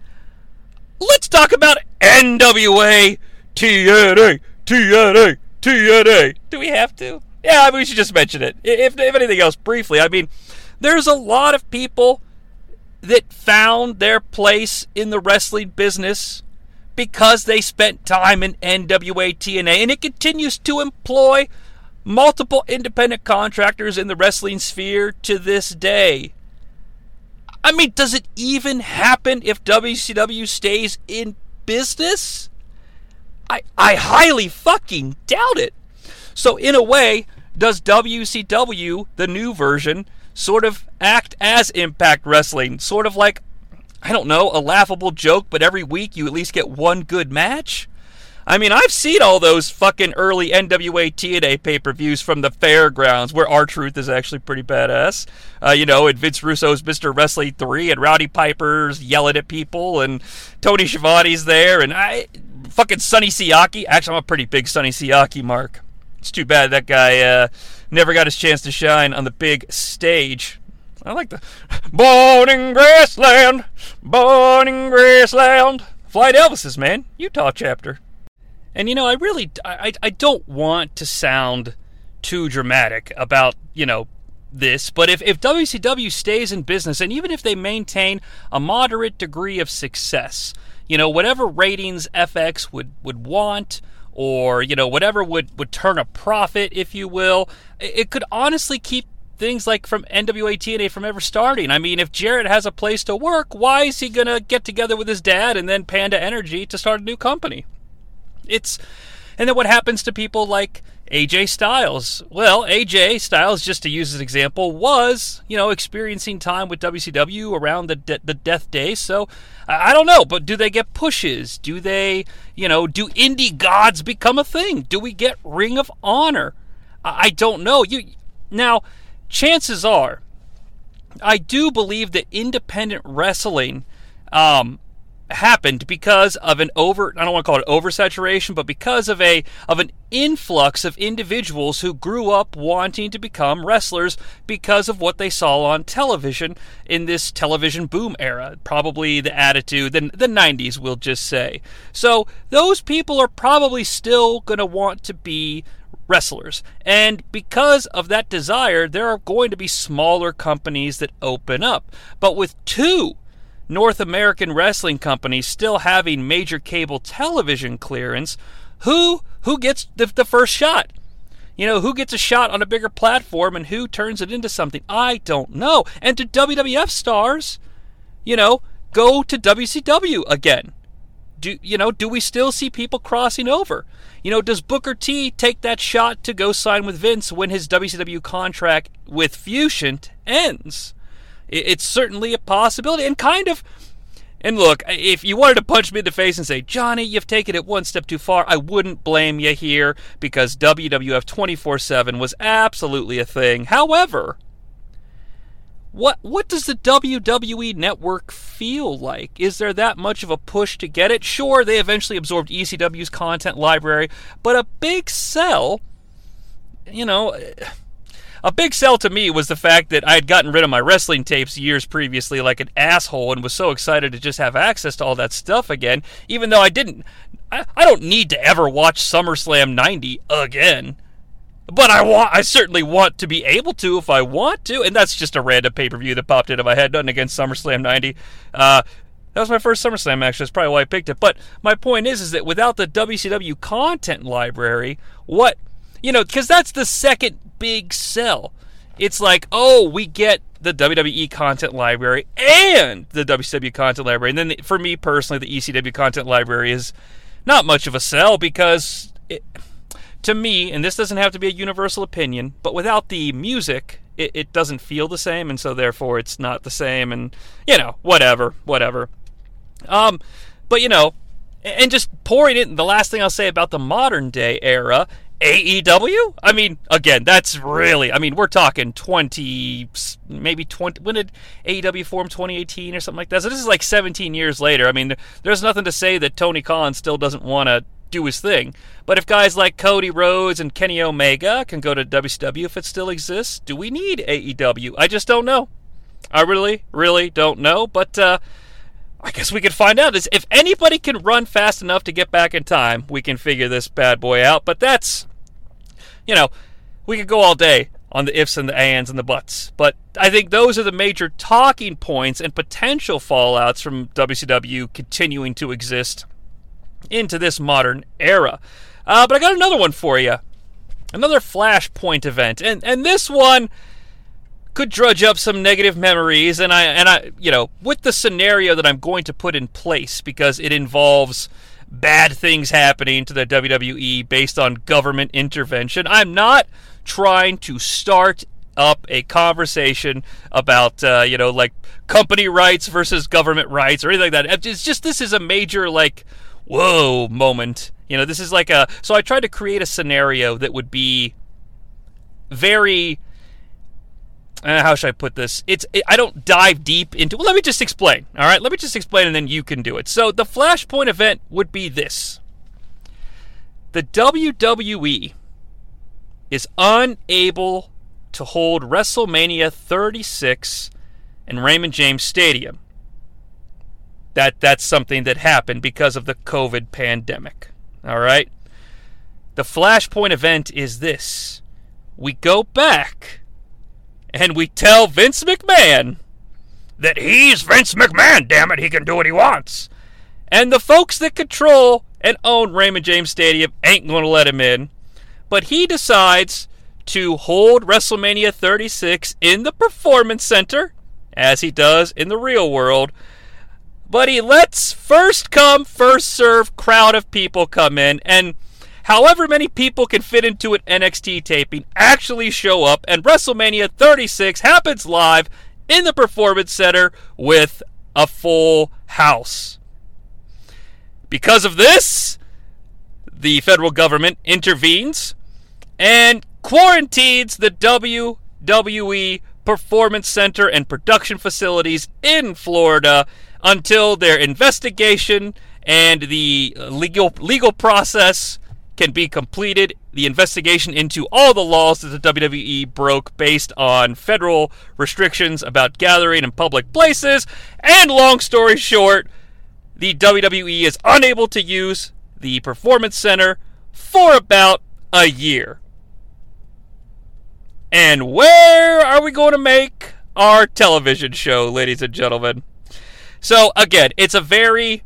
let's talk about NWA TNA TNA TNA. Do we have to? Yeah, I mean, we should just mention it. If, if anything else, briefly. I mean, There's a lot of people that found their place in the wrestling business because they spent time in NWA TNA, and it continues to employ multiple independent contractors in the wrestling sphere to this day. I mean, does it even happen if WCW stays in business? I, I highly fucking doubt it. So, in a way, does WCW, the new version, sort of act as Impact Wrestling? Sort of like I don't know, a laughable joke, but every week you at least get one good match? I mean, I've seen all those fucking early NWA TNA pay per views from the fairgrounds where R-Truth is actually pretty badass. Uh, you know, and Vince Russo's Mr. Wrestling 3 and Rowdy Piper's yelling at people and Tony Schiavone's there and I. Fucking Sonny Siaki. Actually, I'm a pretty big Sonny Siaki mark. It's too bad that guy uh, never got his chance to shine on the big stage. I like the born in grassland, born in grassland. Flight Elvis's man, Utah chapter. And you know, I really, I, I don't want to sound too dramatic about you know this, but if, if WCW stays in business, and even if they maintain a moderate degree of success, you know, whatever ratings FX would, would want, or, you know, whatever would, would turn a profit, if you will, it could honestly keep things like from NWA TNA from ever starting. I mean, if Jarrett has a place to work, why is he going to get together with his dad and then Panda Energy to start a new company? It's. And then what happens to people like AJ Styles? Well, AJ Styles, just to use as an example, was, you know, experiencing time with WCW around the, de- the death day. So I don't know, but do they get pushes? Do they, you know, do indie gods become a thing? Do we get Ring of Honor? I don't know. You now chances are, I do believe that independent wrestling um, happened because of an over I don't want to call it oversaturation, but because of a of an influx of individuals who grew up wanting to become wrestlers because of what they saw on television in this television boom era. Probably the attitude, the, the 90s, we'll just say. So those people are probably still going to want to be wrestlers. And because of that desire, there are going to be smaller companies that open up. But with two North American wrestling companies still having major cable television clearance, who who gets the, the first shot? You know, who gets a shot on a bigger platform and who turns it into something? I don't know. And do WWF stars, you know, go to WCW again? Do you know, do we still see people crossing over? You know, does Booker T take that shot to go sign with Vince when his WCW contract with Fusient ends? It's certainly a possibility, and kind of. And look, if you wanted to punch me in the face and say, Jonnie, you've taken it one step too far, I wouldn't blame you here because WWF 24 7 was absolutely a thing. However, what what does the WWE network feel like? Is there that much of a push to get it? Sure, they eventually absorbed ECW's content library, but a big sell, you know, a big sell to me was the fact that I had gotten rid of my wrestling tapes years previously like an asshole and was so excited to just have access to all that stuff again, even though I didn't I, I don't need to ever watch SummerSlam 90 again. But I want, I certainly want to be able to if I want to, and that's just a random pay per view that popped into my head. Nothing against SummerSlam '90. Uh, that was my first SummerSlam actually. That's probably why I picked it. But my point is, is that without the WCW content library, what you know, because that's the second big sell. It's like, oh, we get the WWE content library and the WCW content library, and then the, for me personally, the ECW content library is not much of a sell because. It, to me, and this doesn't have to be a universal opinion, but without the music, it, it doesn't feel the same, and so therefore it's not the same, and you know, whatever, whatever. Um, but you know, and just pouring it. The last thing I'll say about the modern day era AEW? I mean, again, that's really, I mean, we're talking 20, maybe 20, when did AEW form 2018 or something like that? So this is like 17 years later. I mean, there's nothing to say that Tony Khan still doesn't want to do his thing. But if guys like Cody Rhodes and Kenny Omega can go to WCW if it still exists, do we need AEW? I just don't know. I really, really don't know. But uh, I guess we could find out. Is if anybody can run fast enough to get back in time, we can figure this bad boy out. But that's, you know, we could go all day on the ifs and the ands and the buts. But I think those are the major talking points and potential fallouts from WCW continuing to exist into this modern era. Uh, but I got another one for you. Another Flashpoint event. And and this one could drudge up some negative memories and I and I you know, with the scenario that I'm going to put in place because it involves bad things happening to the WWE based on government intervention. I'm not trying to start up a conversation about uh, you know like company rights versus government rights or anything like that. It's just this is a major like whoa moment. You know, this is like a so I tried to create a scenario that would be very uh, how should I put this? It's it, I don't dive deep into. Well, let me just explain. All right, let me just explain, and then you can do it. So the Flashpoint event would be this: the WWE is unable to hold WrestleMania 36 in Raymond James Stadium. That that's something that happened because of the COVID pandemic. All right. The Flashpoint event is this: we go back and we tell Vince McMahon that he's Vince McMahon, damn it, he can do what he wants. And the folks that control and own Raymond James Stadium ain't going to let him in. But he decides to hold WrestleMania 36 in the Performance Center, as he does in the real world. But he lets first come, first serve crowd of people come in, and however many people can fit into an NXT taping actually show up, and WrestleMania 36 happens live in the Performance Center with a full house. Because of this, the federal government intervenes and quarantines the WWE Performance Center and production facilities in Florida until their investigation and the legal legal process can be completed. The investigation into all the laws that the WWE broke based on federal restrictions about gathering in public places. And long story short, the WWE is unable to use the Performance Center for about a year. And where are we going to make our television show, ladies and gentlemen? So, again, it's a very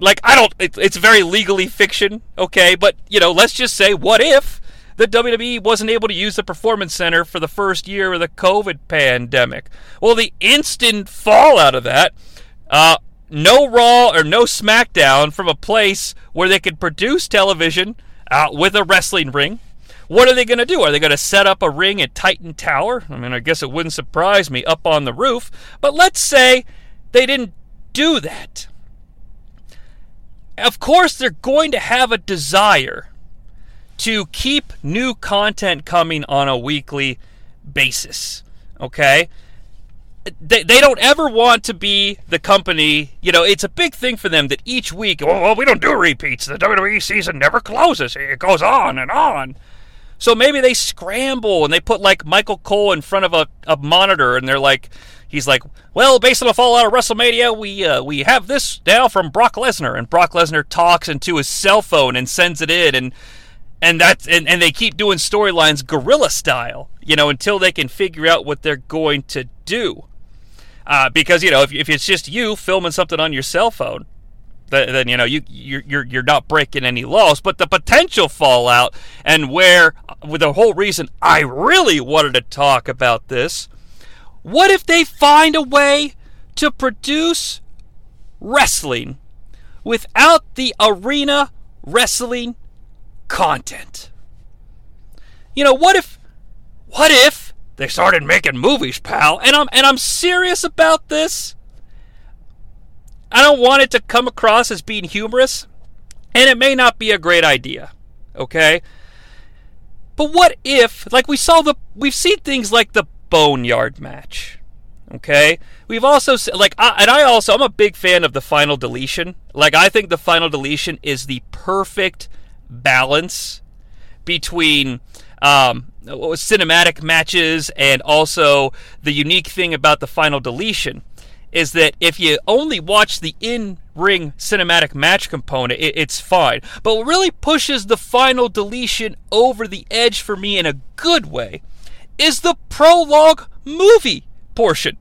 like I don't it, it's very legally fiction, okay? But, you know, let's just say what if the WWE wasn't able to use the performance center for the first year of the COVID pandemic? Well, the instant fallout of that uh no Raw or no SmackDown from a place where they could produce television uh, with a wrestling ring. What are they going to do? Are they going to set up a ring at Titan Tower? I mean, I guess it wouldn't surprise me up on the roof. But let's say they didn't do that. Of course, they're going to have a desire to keep new content coming on a weekly basis. Okay? they, they don't ever want to be the company. You know, it's a big thing for them that each week, oh, well, we don't do repeats. The WWE season never closes. It goes on and on. So maybe they scramble and they put like Michael Cole in front of a, a monitor and they're like, he's like, well, based on the fallout of WrestleMania, we uh, we have this now from Brock Lesnar, and Brock Lesnar talks into his cell phone and sends it in, and and that's and, and they keep doing storylines guerrilla style, you know, until they can figure out what they're going to do. Uh, because you know, if, if it's just you filming something on your cell phone, then, you know you you're, you're you're not breaking any laws. But the potential fallout and where, with the whole reason I really wanted to talk about this, what if they find a way to produce wrestling without the arena wrestling content? You know, what if, what if they started making movies, pal. And I'm and I'm serious about this. I don't want it to come across as being humorous, and it may not be a great idea. Okay? But what if like we saw the we've seen things like the Boneyard match. Okay? We've also like I, and I also I'm a big fan of the final deletion. Like I think the final deletion is the perfect balance between um, cinematic matches, and also the unique thing about the final deletion is that if you only watch the in ring cinematic match component, it, it's fine. But what really pushes the final deletion over the edge for me in a good way is the prologue movie portion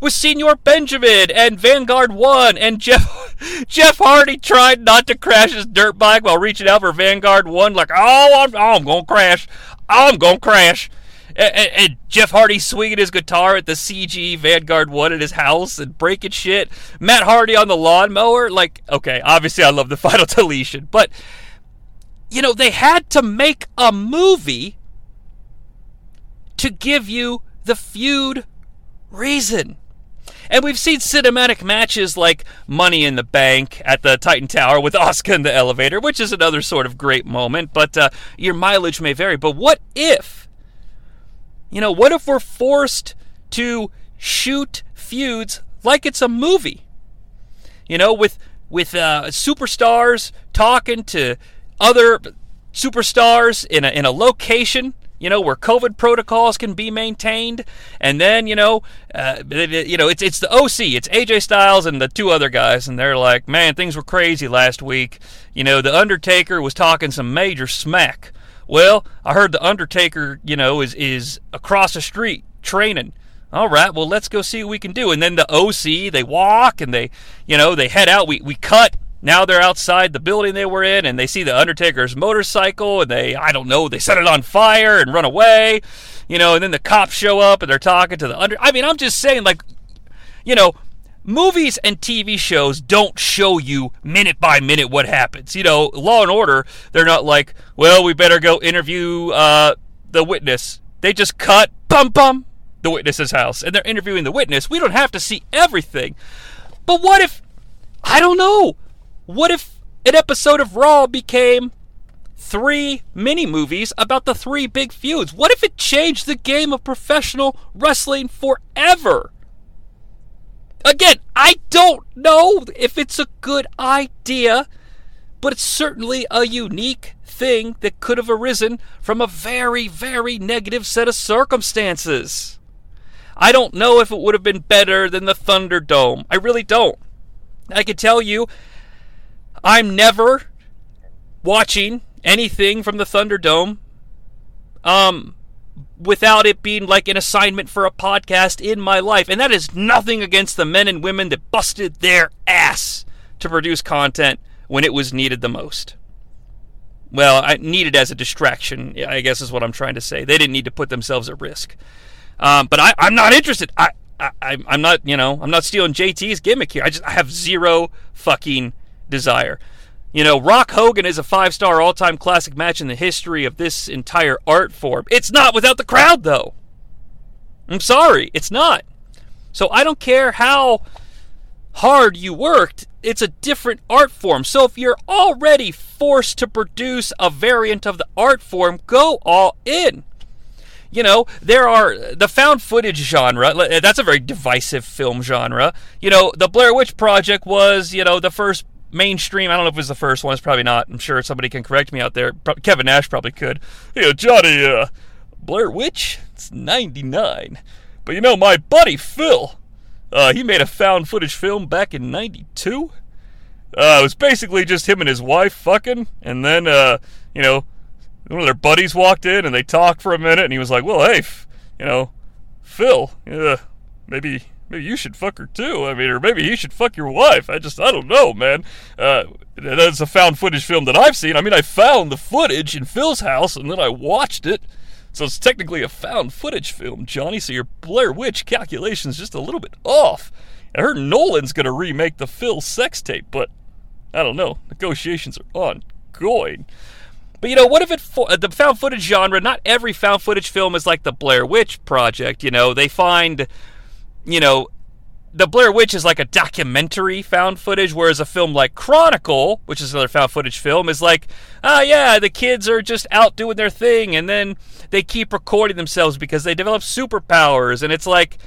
with Senor Benjamin and Vanguard One and Jeff Jeff Hardy tried not to crash his dirt bike while reaching out for Vanguard One, like, oh, I'm, oh, I'm gonna crash, I'm gonna crash. And, and, Jeff Hardy swinging his guitar at the CG Vanguard One at his house and breaking shit. Matt Hardy on the lawnmower, like, okay, obviously I love the final deletion, but you know they had to make a movie to give you the feud reason. And we've seen cinematic matches like Money in the Bank at the Titan Tower with Asuka in the elevator, which is another sort of great moment, but uh, your mileage may vary. But what if, you know, what if we're forced to shoot feuds like it's a movie? You know, with with uh, superstars talking to other superstars in a, in a location you know, where COVID protocols can be maintained, and then you know, uh, you know, it's it's the OC, it's AJ Styles and the two other guys, and they're like, man, things were crazy last week. You know, the Undertaker was talking some major smack. Well, I heard the Undertaker, you know, is is across the street training. All right, well, let's go see what we can do. And then the OC, they walk and they, you know, they head out. We we cut now they're outside the building they were in and they see the Undertaker's motorcycle and they, I don't know, they set it on fire and run away, you know, and then the cops show up and they're talking to the Under. I mean, I'm just saying, like, you know, movies and TV shows don't show you minute by minute what happens. You know, Law and Order, they're not like, well, we better go interview uh, the witness. They just cut, bum bum, the witness's house, and they're interviewing the witness. We don't have to see everything. But what if, I don't know, what if an episode of Raw became three mini movies about the three big feuds? What if it changed the game of professional wrestling forever? Again, I don't know if it's a good idea, but it's certainly a unique thing that could have arisen from a very, very negative set of circumstances. I don't know if it would have been better than the Thunderdome. I really don't. I can tell you I'm never watching anything from the Thunderdome um, without it being like an assignment for a podcast in my life. And that is nothing against the men and women that busted their ass to produce content when it was needed the most. Well, I needed as a distraction, I guess is what I'm trying to say. They didn't need to put themselves at risk. Um, but I, am not interested. I, I, I'm not, you know, I'm not stealing JT's gimmick here. I just I have zero fucking desire. You know, Rock Hogan is a five star all time classic match in the history of this entire art form. It's not without the crowd, though. I'm sorry, it's not. So I don't care how hard you worked, it's a different art form. So if you're already forced to produce a variant of the art form, go all in. You know, there are the found footage genre, that's a very divisive film genre. You know, the Blair Witch Project was, you know, the first mainstream. I don't know if it was the first one. It's probably not. I'm sure somebody can correct me out there. Kevin Nash probably could. Hey, Jonnie, uh, Blair Witch? It's 99. But you know, my buddy Phil, uh, he made a found footage film back in 92. Uh, it was basically just him and his wife fucking, and then, uh, you know, one of their buddies walked in and they talked for a minute, and he was like, well, hey, f- you know, Phil, uh, maybe maybe you should fuck her too. I mean, or maybe he should fuck your wife. I just, I don't know, man. Uh, that's a found footage film that I've seen. I mean, I found the footage in Phil's house and then I watched it. So it's technically a found footage film, Jonnie. So your Blair Witch calculation's just a little bit off. I heard Nolan's going to remake the Phil sex tape, but I don't know. Negotiations are ongoing. But you know, what if it uh, the found footage genre? Not every found footage film is like the Blair Witch Project. You know, they find you know, the Blair Witch is like a documentary found footage, whereas a film like Chronicle, which is another found footage film, is like, ah, oh, yeah, the kids are just out doing their thing, and then they keep recording themselves because they develop superpowers, and it's like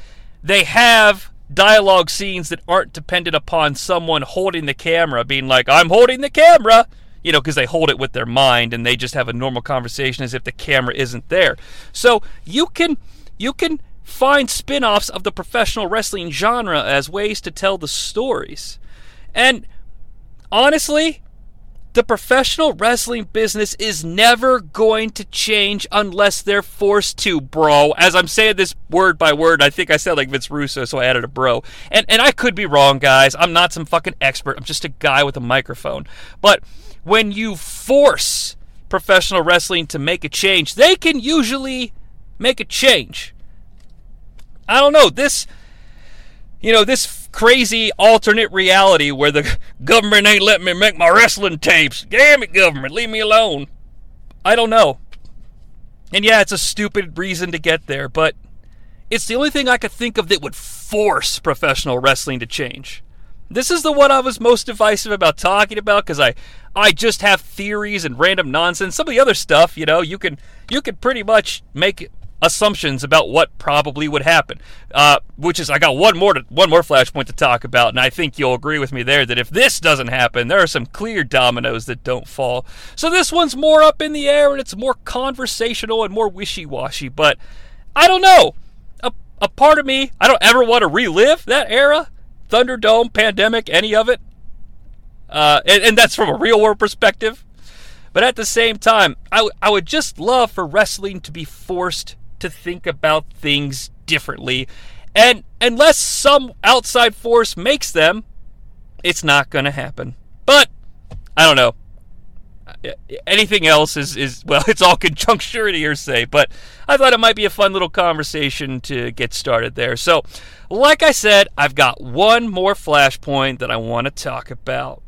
they have dialogue scenes that aren't dependent upon someone holding the camera, being like, I'm holding the camera, you know, because they hold it with their mind and they just have a normal conversation as if the camera isn't there. So you can you can find spin offs of the professional wrestling genre as ways to tell the stories. And honestly, the professional wrestling business is never going to change unless they're forced to, bro. As I'm saying this word by word, I think I said like Vince Russo, so I added a bro. And and I could be wrong, guys. I'm not some fucking expert. I'm just a guy with a microphone. But when you force professional wrestling to make a change, they can usually make a change. I don't know. This you know, this crazy alternate reality where the government ain't letting me make my wrestling tapes. Damn it, government, leave me alone. I don't know. And yeah, it's a stupid reason to get there, but it's the only thing I could think of that would force professional wrestling to change. This is the one I was most divisive about talking about because I, I just have theories and random nonsense. Some of the other stuff, you know, you can you can pretty much make assumptions about what probably would happen. Uh, which is, I got one more to, one more flashpoint to talk about, and I think you'll agree with me there that if this doesn't happen, there are some clear dominoes that don't fall. So this one's more up in the air and it's more conversational and more wishy-washy. But I don't know. A, a part of me, I don't ever want to relive that era, Thunderdome, pandemic, any of it. Uh, and, and that's from a real world perspective. But at the same time, I, w- I would just love for wrestling to be forced to think about things differently. And unless some outside force makes them, it's not going to happen. But I don't know. Anything else is, is well, it's all conjuncturity or say, but I thought it might be a fun little conversation to get started there. So, like I said, I've got one more flashpoint that I want to talk about.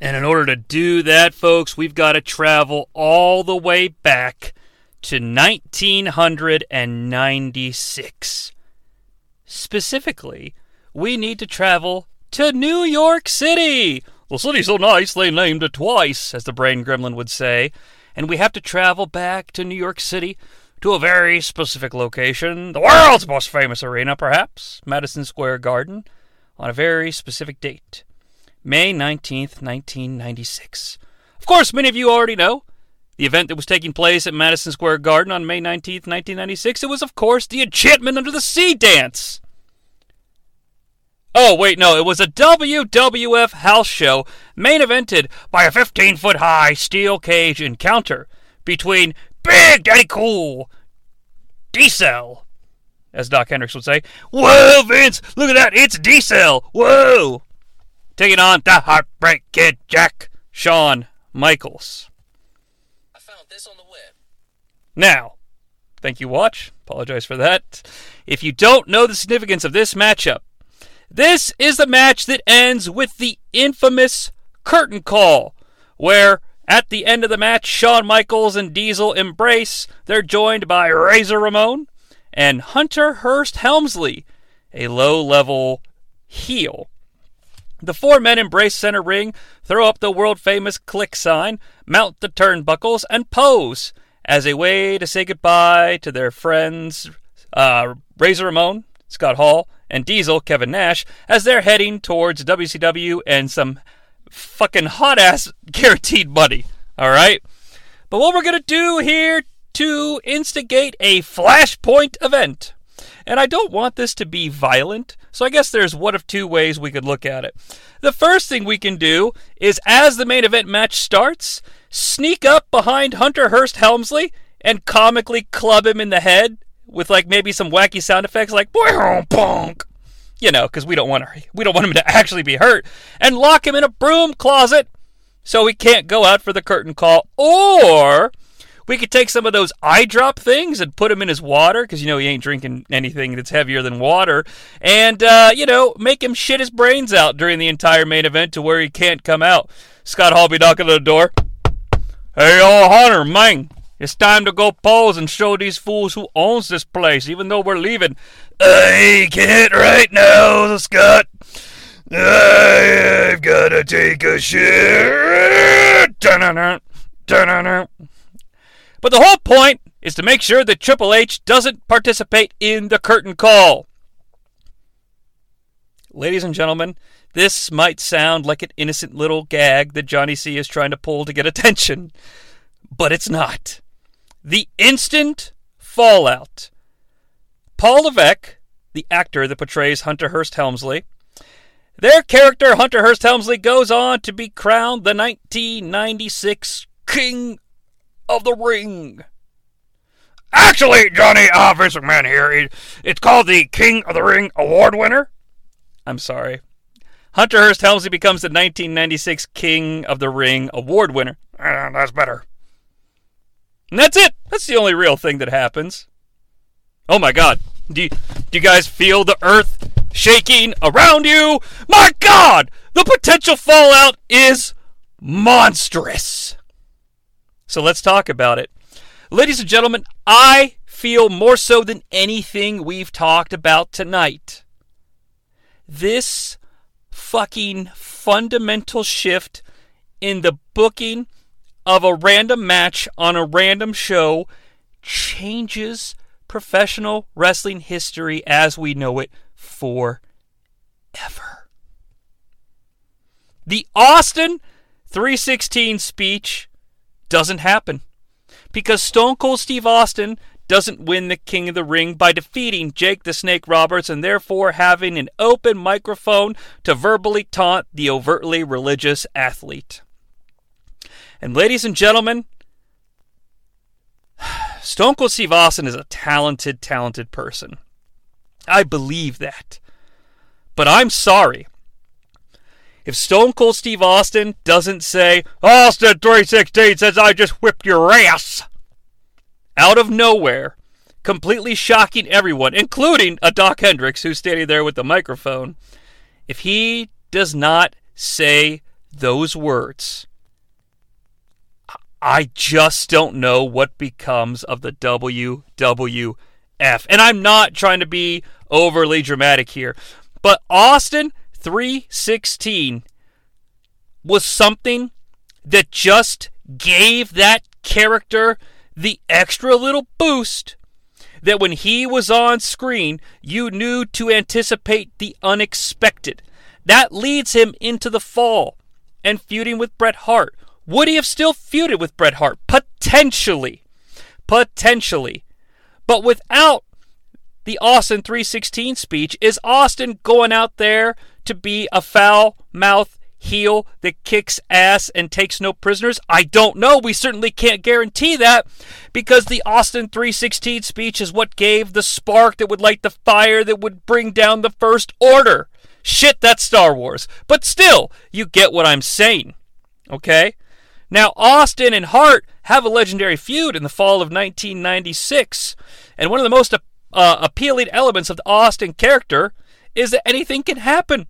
And in order to do that, folks, we've got to travel all the way back to 1996. Specifically, we need to travel to New York City. The city's so nice they named it twice, as the brain gremlin would say. And we have to travel back to New York City to a very specific location, the world's most famous arena, perhaps, Madison Square Garden, on a very specific date, May 19th, 1996. Of course, many of you already know the event that was taking place at Madison Square Garden on May 19th, 1996, it was, of course, the Enchantment Under the Sea dance. Oh, wait, no, it was a WWF house show main evented by a 15 foot high steel cage encounter between Big Daddy Cool, Diesel, as Dok Hendrix would say. Whoa, Vince, look at that, it's Diesel, whoa! Taking on the Heartbreak Kid Jack, Shawn Michaels this on the web. Now, thank you, Watch. Apologize for that. If you don't know the significance of this matchup, this is the match that ends with the infamous curtain call, where at the end of the match, Shawn Michaels and Diesel embrace. They're joined by Razor Ramon and Hunter Hearst Helmsley, a low level heel. The four men embrace center ring, throw up the world famous Kliq sign, mount the turnbuckles, and pose as a way to say goodbye to their friends uh, Razor Ramon, Scott Hall, and Diesel, Kevin Nash, as they're heading towards WCW and some fucking hot ass guaranteed money. Alright? But what we're gonna do here to instigate a flashpoint event. And I don't want this to be violent. So I guess there's one of two ways we could look at it. The first thing we can do is as the main event match starts, sneak up behind Hunter Hearst Helmsley and comically club him in the head with like maybe some wacky sound effects like bonk. You know, because we don't want we don't want him to actually be hurt, and lock him in a broom closet so he can't go out for the curtain call. Or we could take some of those eye drop things and put them in his water because you know he ain't drinking anything that's heavier than water, and uh, you know make him shit his brains out during the entire main event to where he can't come out. Scott Hall be knocking on the door. Hey, old Hunter, man, it's time to go pose and show these fools who owns this place, even though we're leaving. I can't right now, Scott. I've got to take a shit. But the whole point is to make sure that Triple H doesn't participate in the curtain call. Ladies and gentlemen, this might sound like an innocent little gag that Jonnie Sea is trying to pull to get attention, but it's not. The instant fallout. Paul Levesque, the actor that portrays Hunter Hearst Helmsley, their character, Hunter Hearst Helmsley, goes on to be crowned the 1996 King of the Ring. Actually, Jonnie, uh, McMahon here. It's called the King of the Ring Award winner. I'm sorry. Hunter Hearst Helmsley becomes the 1996 King of the Ring Award winner. Uh, that's better. And that's it. That's the only real thing that happens. Oh my god. Do you, do you guys feel the earth shaking around you? My god! The potential fallout is monstrous. So let's talk about it. Ladies and gentlemen, I feel more so than anything we've talked about tonight. This fucking fundamental shift in the booking of a random match on a random show changes professional wrestling history as we know it forever. The Austin 316 speech doesn't happen because Stone Cold Steve Austin doesn't win the King of the Ring by defeating Jake the Snake Roberts and therefore having an open microphone to verbally taunt the overtly religious athlete. And ladies and gentlemen, Stone Cold Steve Austin is a talented, talented person. I believe that. But I'm sorry. If Stone Cold Steve Austin doesn't say, Austin 316 says I just whipped your ass, out of nowhere, completely shocking everyone, including a Dok Hendrix who's standing there with the microphone, if he does not say those words, I just don't know what becomes of the WWF. And I'm not trying to be overly dramatic here, but Austin 316 was something that just gave that character the extra little boost that when he was on screen, you knew to anticipate the unexpected. That leads him into the fall and feuding with Bret Hart. Would he have still feuded with Bret Hart? Potentially. Potentially. But without the Austin 316 speech, is Austin going out there to be a foul mouth heel that kicks ass and takes no prisoners? I don't know. We certainly can't guarantee that because the Austin 316 speech is what gave the spark that would light the fire that would bring down the First Order. Shit, that's Star Wars. But still, you get what I'm saying. Okay? Now, Austin and Hart have a legendary feud in the fall of 1996, and one of the most uh, appealing elements of the Austin character is that anything can happen.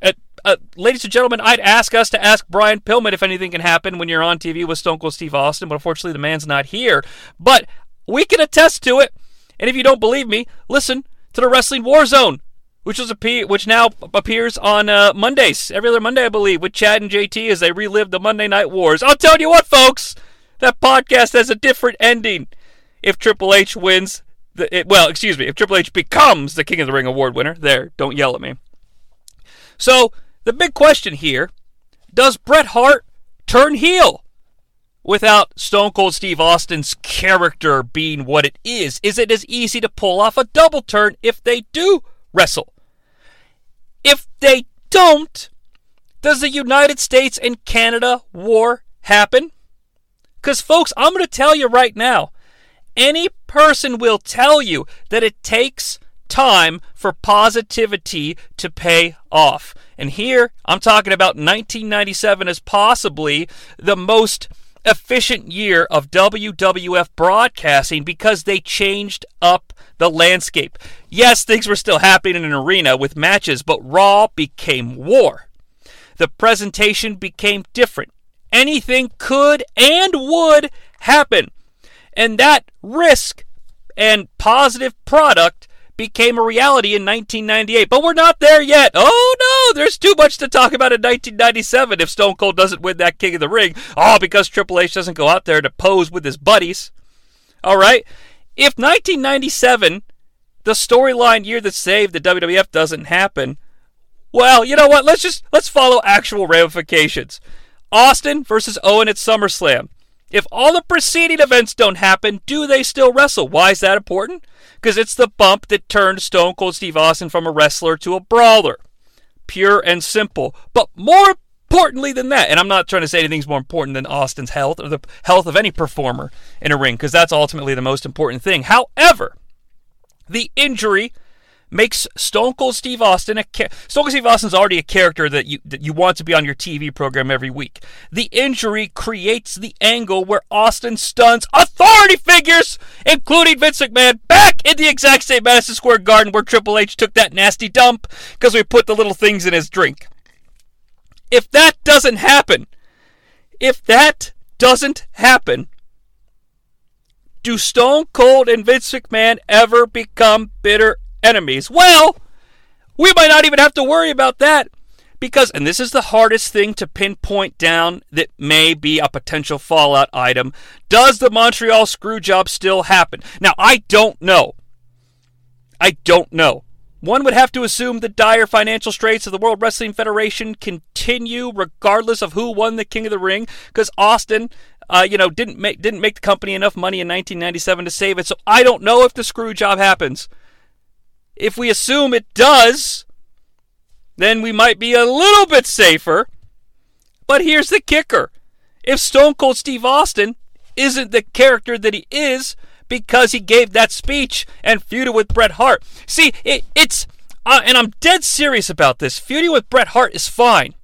Uh, uh, ladies and gentlemen, I'd ask us to ask Brian Pillman if anything can happen when you're on TV with Stone Cold Steve Austin, but unfortunately the man's not here. But we can attest to it. And if you don't believe me, listen to the Wrestling Warzone, which was a which now appears on uh, Mondays, every other Monday, I believe, with Chad and JT as they relive the Monday Night Wars. I'll tell you what, folks, that podcast has a different ending. If Triple H wins, the, it, well, excuse me, if Triple H becomes the King of the Ring award winner, there, don't yell at me. So the big question here does Bret Hart turn heel without Stone Cold Steve Austin's character being what it is? Is it as easy to pull off a double turn if they do wrestle? If they don't, does the United States and Canada war happen? Because, folks, I'm going to tell you right now any person will tell you that it takes time for positivity to pay off. And here I'm talking about 1997 as possibly the most efficient year of WWF broadcasting because they changed up the landscape. Yes, things were still happening in an arena with matches, but Raw became war. The presentation became different. Anything could and would happen. And that risk and positive product became a reality in 1998. But we're not there yet. Oh no, there's too much to talk about in 1997 if Stone Cold doesn't win that King of the Ring. Oh, because Triple H doesn't go out there to pose with his buddies. All right. If 1997, the storyline year that saved the WWF doesn't happen, well, you know what? Let's just let's follow actual ramifications. Austin versus Owen at SummerSlam. If all the preceding events don't happen, do they still wrestle? Why is that important? Because it's the bump that turned Stone Cold Steve Austin from a wrestler to a brawler. pure and simple. But more importantly than that, and I'm not trying to say anything's more important than Austin's health or the health of any performer in a ring, because that's ultimately the most important thing. However, the injury makes Stone Cold Steve Austin a Stone Cold Steve Austin's already a character that you that you want to be on your TV program every week. The injury creates the angle where Austin stuns authority figures, including Vince McMahon, back in the exact same Madison Square Garden where Triple H took that nasty dump because we put the little things in his drink. If that doesn't happen, if that doesn't happen, do Stone Cold and Vince McMahon ever become bitter enemies? Well, we might not even have to worry about that because, and this is the hardest thing to pinpoint down that may be a potential fallout item. Does the Montreal screw job still happen? Now, I don't know. I don't know. One would have to assume the dire financial straits of the World Wrestling Federation continue regardless of who won the King of the Ring, because Austin, uh, you know, didn't make didn't make the company enough money in 1997 to save it. So I don't know if the screw job happens. If we assume it does, then we might be a little bit safer. But here's the kicker: if Stone Cold Steve Austin isn't the character that he is, because he gave that speech and feuded with Bret Hart. See, it, it's, uh, and I'm dead serious about this. Feuding with Bret Hart is fine.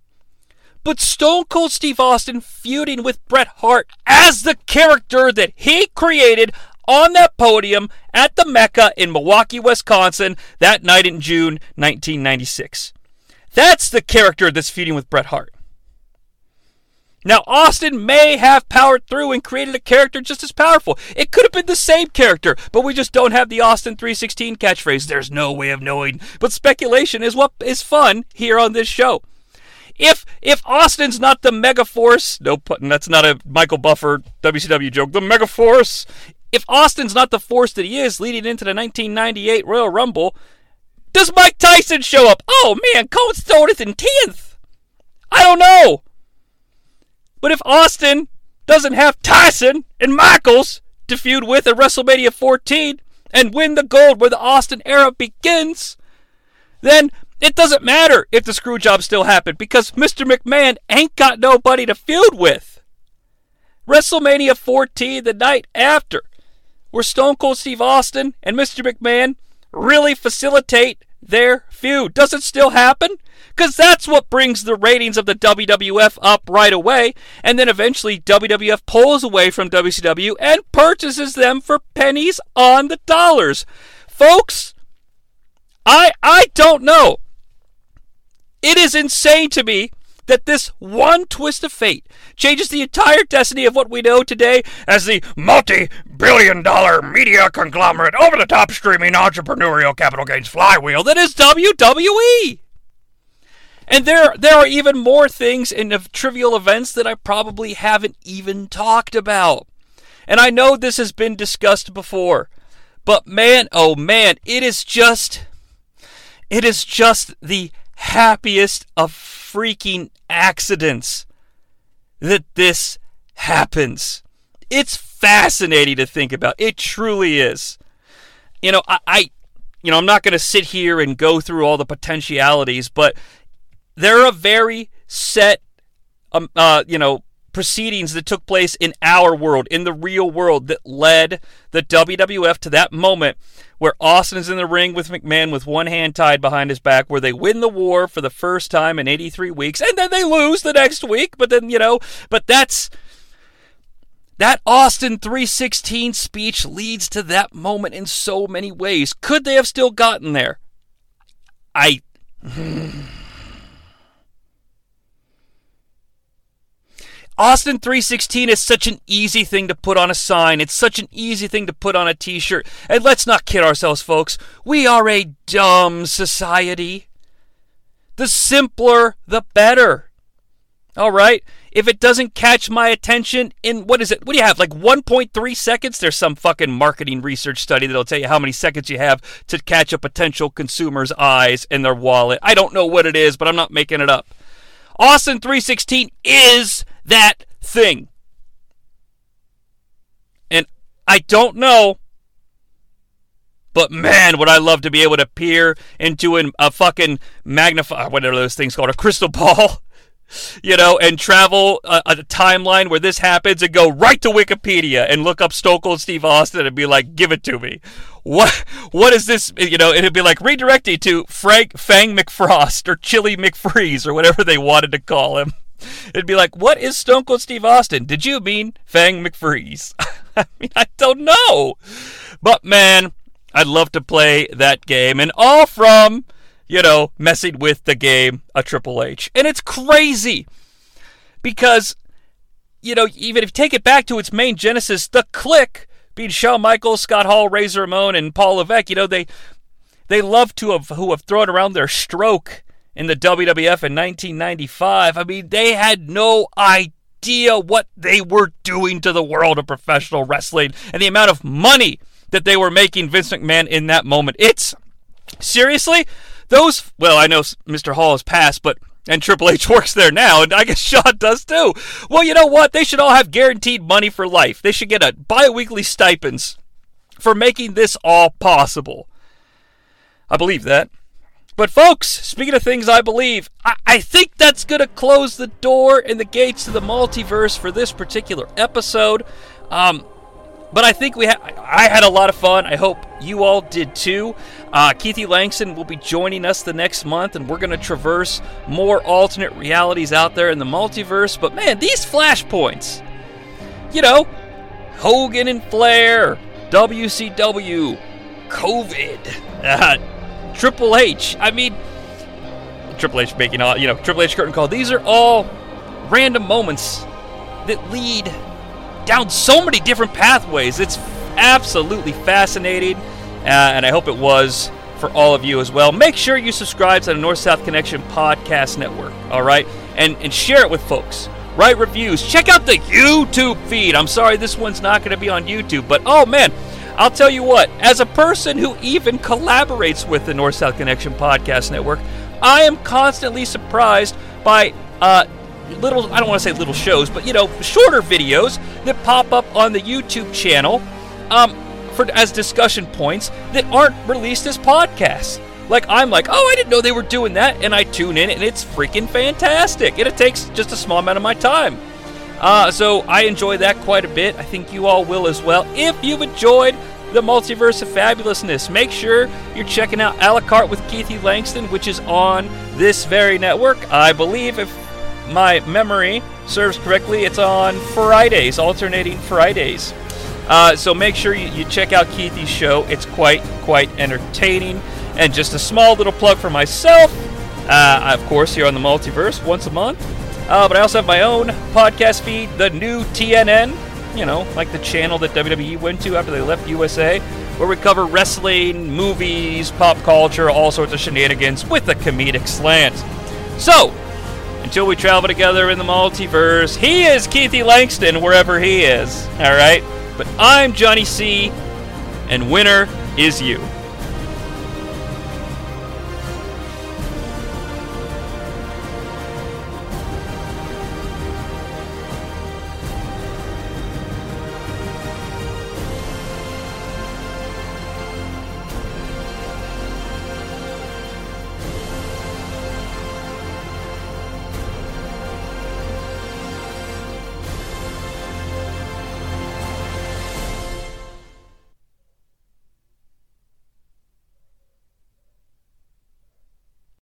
But Stone Cold Steve Austin feuding with Bret Hart as the character that he created on that podium at the Mecca in Milwaukee, Wisconsin, that night in June 1996. That's the character that's feuding with Bret Hart. Now, Austin may have powered through and created a character just as powerful. It could have been the same character, but we just don't have the Austin 316 catchphrase. There's no way of knowing. But speculation is what is fun here on this show. If if Austin's not the Mega Force, no that's not a Michael Buffer WCW joke. The Mega Force. If Austin's not the force that he is leading into the 1998 Royal Rumble, does Mike Tyson show up? Oh man, Cold Stone is in 10th. I don't know. But if Austin doesn't have Tyson and Michaels to feud with at WrestleMania 14 and win the gold where the Austin era begins, then it doesn't matter if the screw job still happened because Mr. McMahon ain't got nobody to feud with. WrestleMania 14, the night after, where Stone Cold Steve Austin and Mr. McMahon really facilitate their feud. Does it still happen? Because that's what brings the ratings of the WWF up right away, and then eventually WWF pulls away from WCW and purchases them for pennies on the dollars. Folks, I I don't know. It is insane to me that this one twist of fate changes the entire destiny of what we know today as the multi billion dollar media conglomerate, over the top streaming entrepreneurial capital gains flywheel that is WWE. And there, there are even more things in trivial events that I probably haven't even talked about. And I know this has been discussed before, but man, oh man, it is just, it is just the happiest of freaking accidents that this happens. It's fascinating to think about. It truly is. You know, I, I you know, I'm not going to sit here and go through all the potentialities, but there are a very set, um, uh, you know, proceedings that took place in our world, in the real world, that led the WWF to that moment where Austin is in the ring with McMahon with one hand tied behind his back, where they win the war for the first time in 83 weeks, and then they lose the next week. But then, you know, but that's. That Austin 316 speech leads to that moment in so many ways. Could they have still gotten there? I. Hmm. Austin 316 is such an easy thing to put on a sign. It's such an easy thing to put on a t shirt. And let's not kid ourselves, folks. We are a dumb society. The simpler, the better. All right? If it doesn't catch my attention in, what is it? What do you have? Like 1.3 seconds? There's some fucking marketing research study that'll tell you how many seconds you have to catch a potential consumer's eyes in their wallet. I don't know what it is, but I'm not making it up. Austin 316 is that thing. And I don't know But man, would I love to be able to peer into an, a fucking magnify, uh, whatever those things called, a crystal ball, you know, and travel a, a, timeline where this happens and go right to Wikipedia and look up Stone Cold Steve Austin and be like, give it to me. What, what is this? You know, it'd be like redirecting to Frank Fang McFrost or Chilly McFreeze or whatever they wanted to call him. It'd be like, what is Stone Cold Steve Austin? Did you mean Fang McFreeze? I mean, I don't know. But man, I'd love to play that game. And all from you know, messing with the game a Triple H. And it's crazy because, you know, even if you take it back to its main genesis, the Kliq, being Shawn Michaels, Scott Hall, Razor Ramon, and Paul Levesque, you know, they they love to have who have thrown around their stroke in the WWF in 1995. I mean, they had no idea what they were doing to the world of professional wrestling and the amount of money that they were making Vince McMahon in that moment. It's seriously those, well, I know Mr. Hall has passed, but and Triple H works there now, and I guess Shawn does too. Well, you know what? They should all have guaranteed money for life. They should get a bi-weekly stipends for making this all possible. I believe that. But folks, speaking of things I believe, I, I think that's going to close the door and the gates to the multiverse for this particular episode. Um, but I think we ha- I had a lot of fun. I hope you all did too. Uh, Keithie Langston will be joining us the next month, and we're going to traverse more alternate realities out there in the multiverse. But man, these flashpoints, you know, Hogan and Flair, WCW, COVID, uh, Triple H. I mean, Triple H making all, you know, Triple H curtain call. These are all random moments that lead down so many different pathways. It's absolutely fascinating, uh, and I hope it was for all of you as well. Make sure you subscribe to the North South Connection Podcast Network, all right? And, and share it with folks. Write reviews. Check out the YouTube feed. I'm sorry this one's not going to be on YouTube, but oh man, I'll tell you what, as a person who even collaborates with the North South Connection Podcast Network, I am constantly surprised by uh, little, I don't want to say little shows, but you know, shorter videos that pop up on the YouTube channel um, for as discussion points that aren't released as podcasts. Like I'm like, oh, I didn't know they were doing that, and I tune in, and it's freaking fantastic. And it takes just a small amount of my time. Uh, so I enjoy that quite a bit. I think you all will as well. If you've enjoyed the multiverse of fabulousness, make sure you're checking out a la carte with Keithie Langston, which is on this very network. I believe, if my memory serves correctly, it's on Fridays, alternating Fridays. Uh, so make sure you, you check out Keithie's show. It's quite, quite entertaining. And just a small little plug for myself. Uh, of course, here on the Multiverse once a month. Uh, but I also have my own podcast feed, the new TNN. You know, like the channel that WWE went to after they left USA, where we cover wrestling, movies, pop culture, all sorts of shenanigans with a comedic slant. So, until we travel together in the multiverse. He is Keithie Langston, wherever he is. All right? But I'm Jonnie Sea, and winner is you.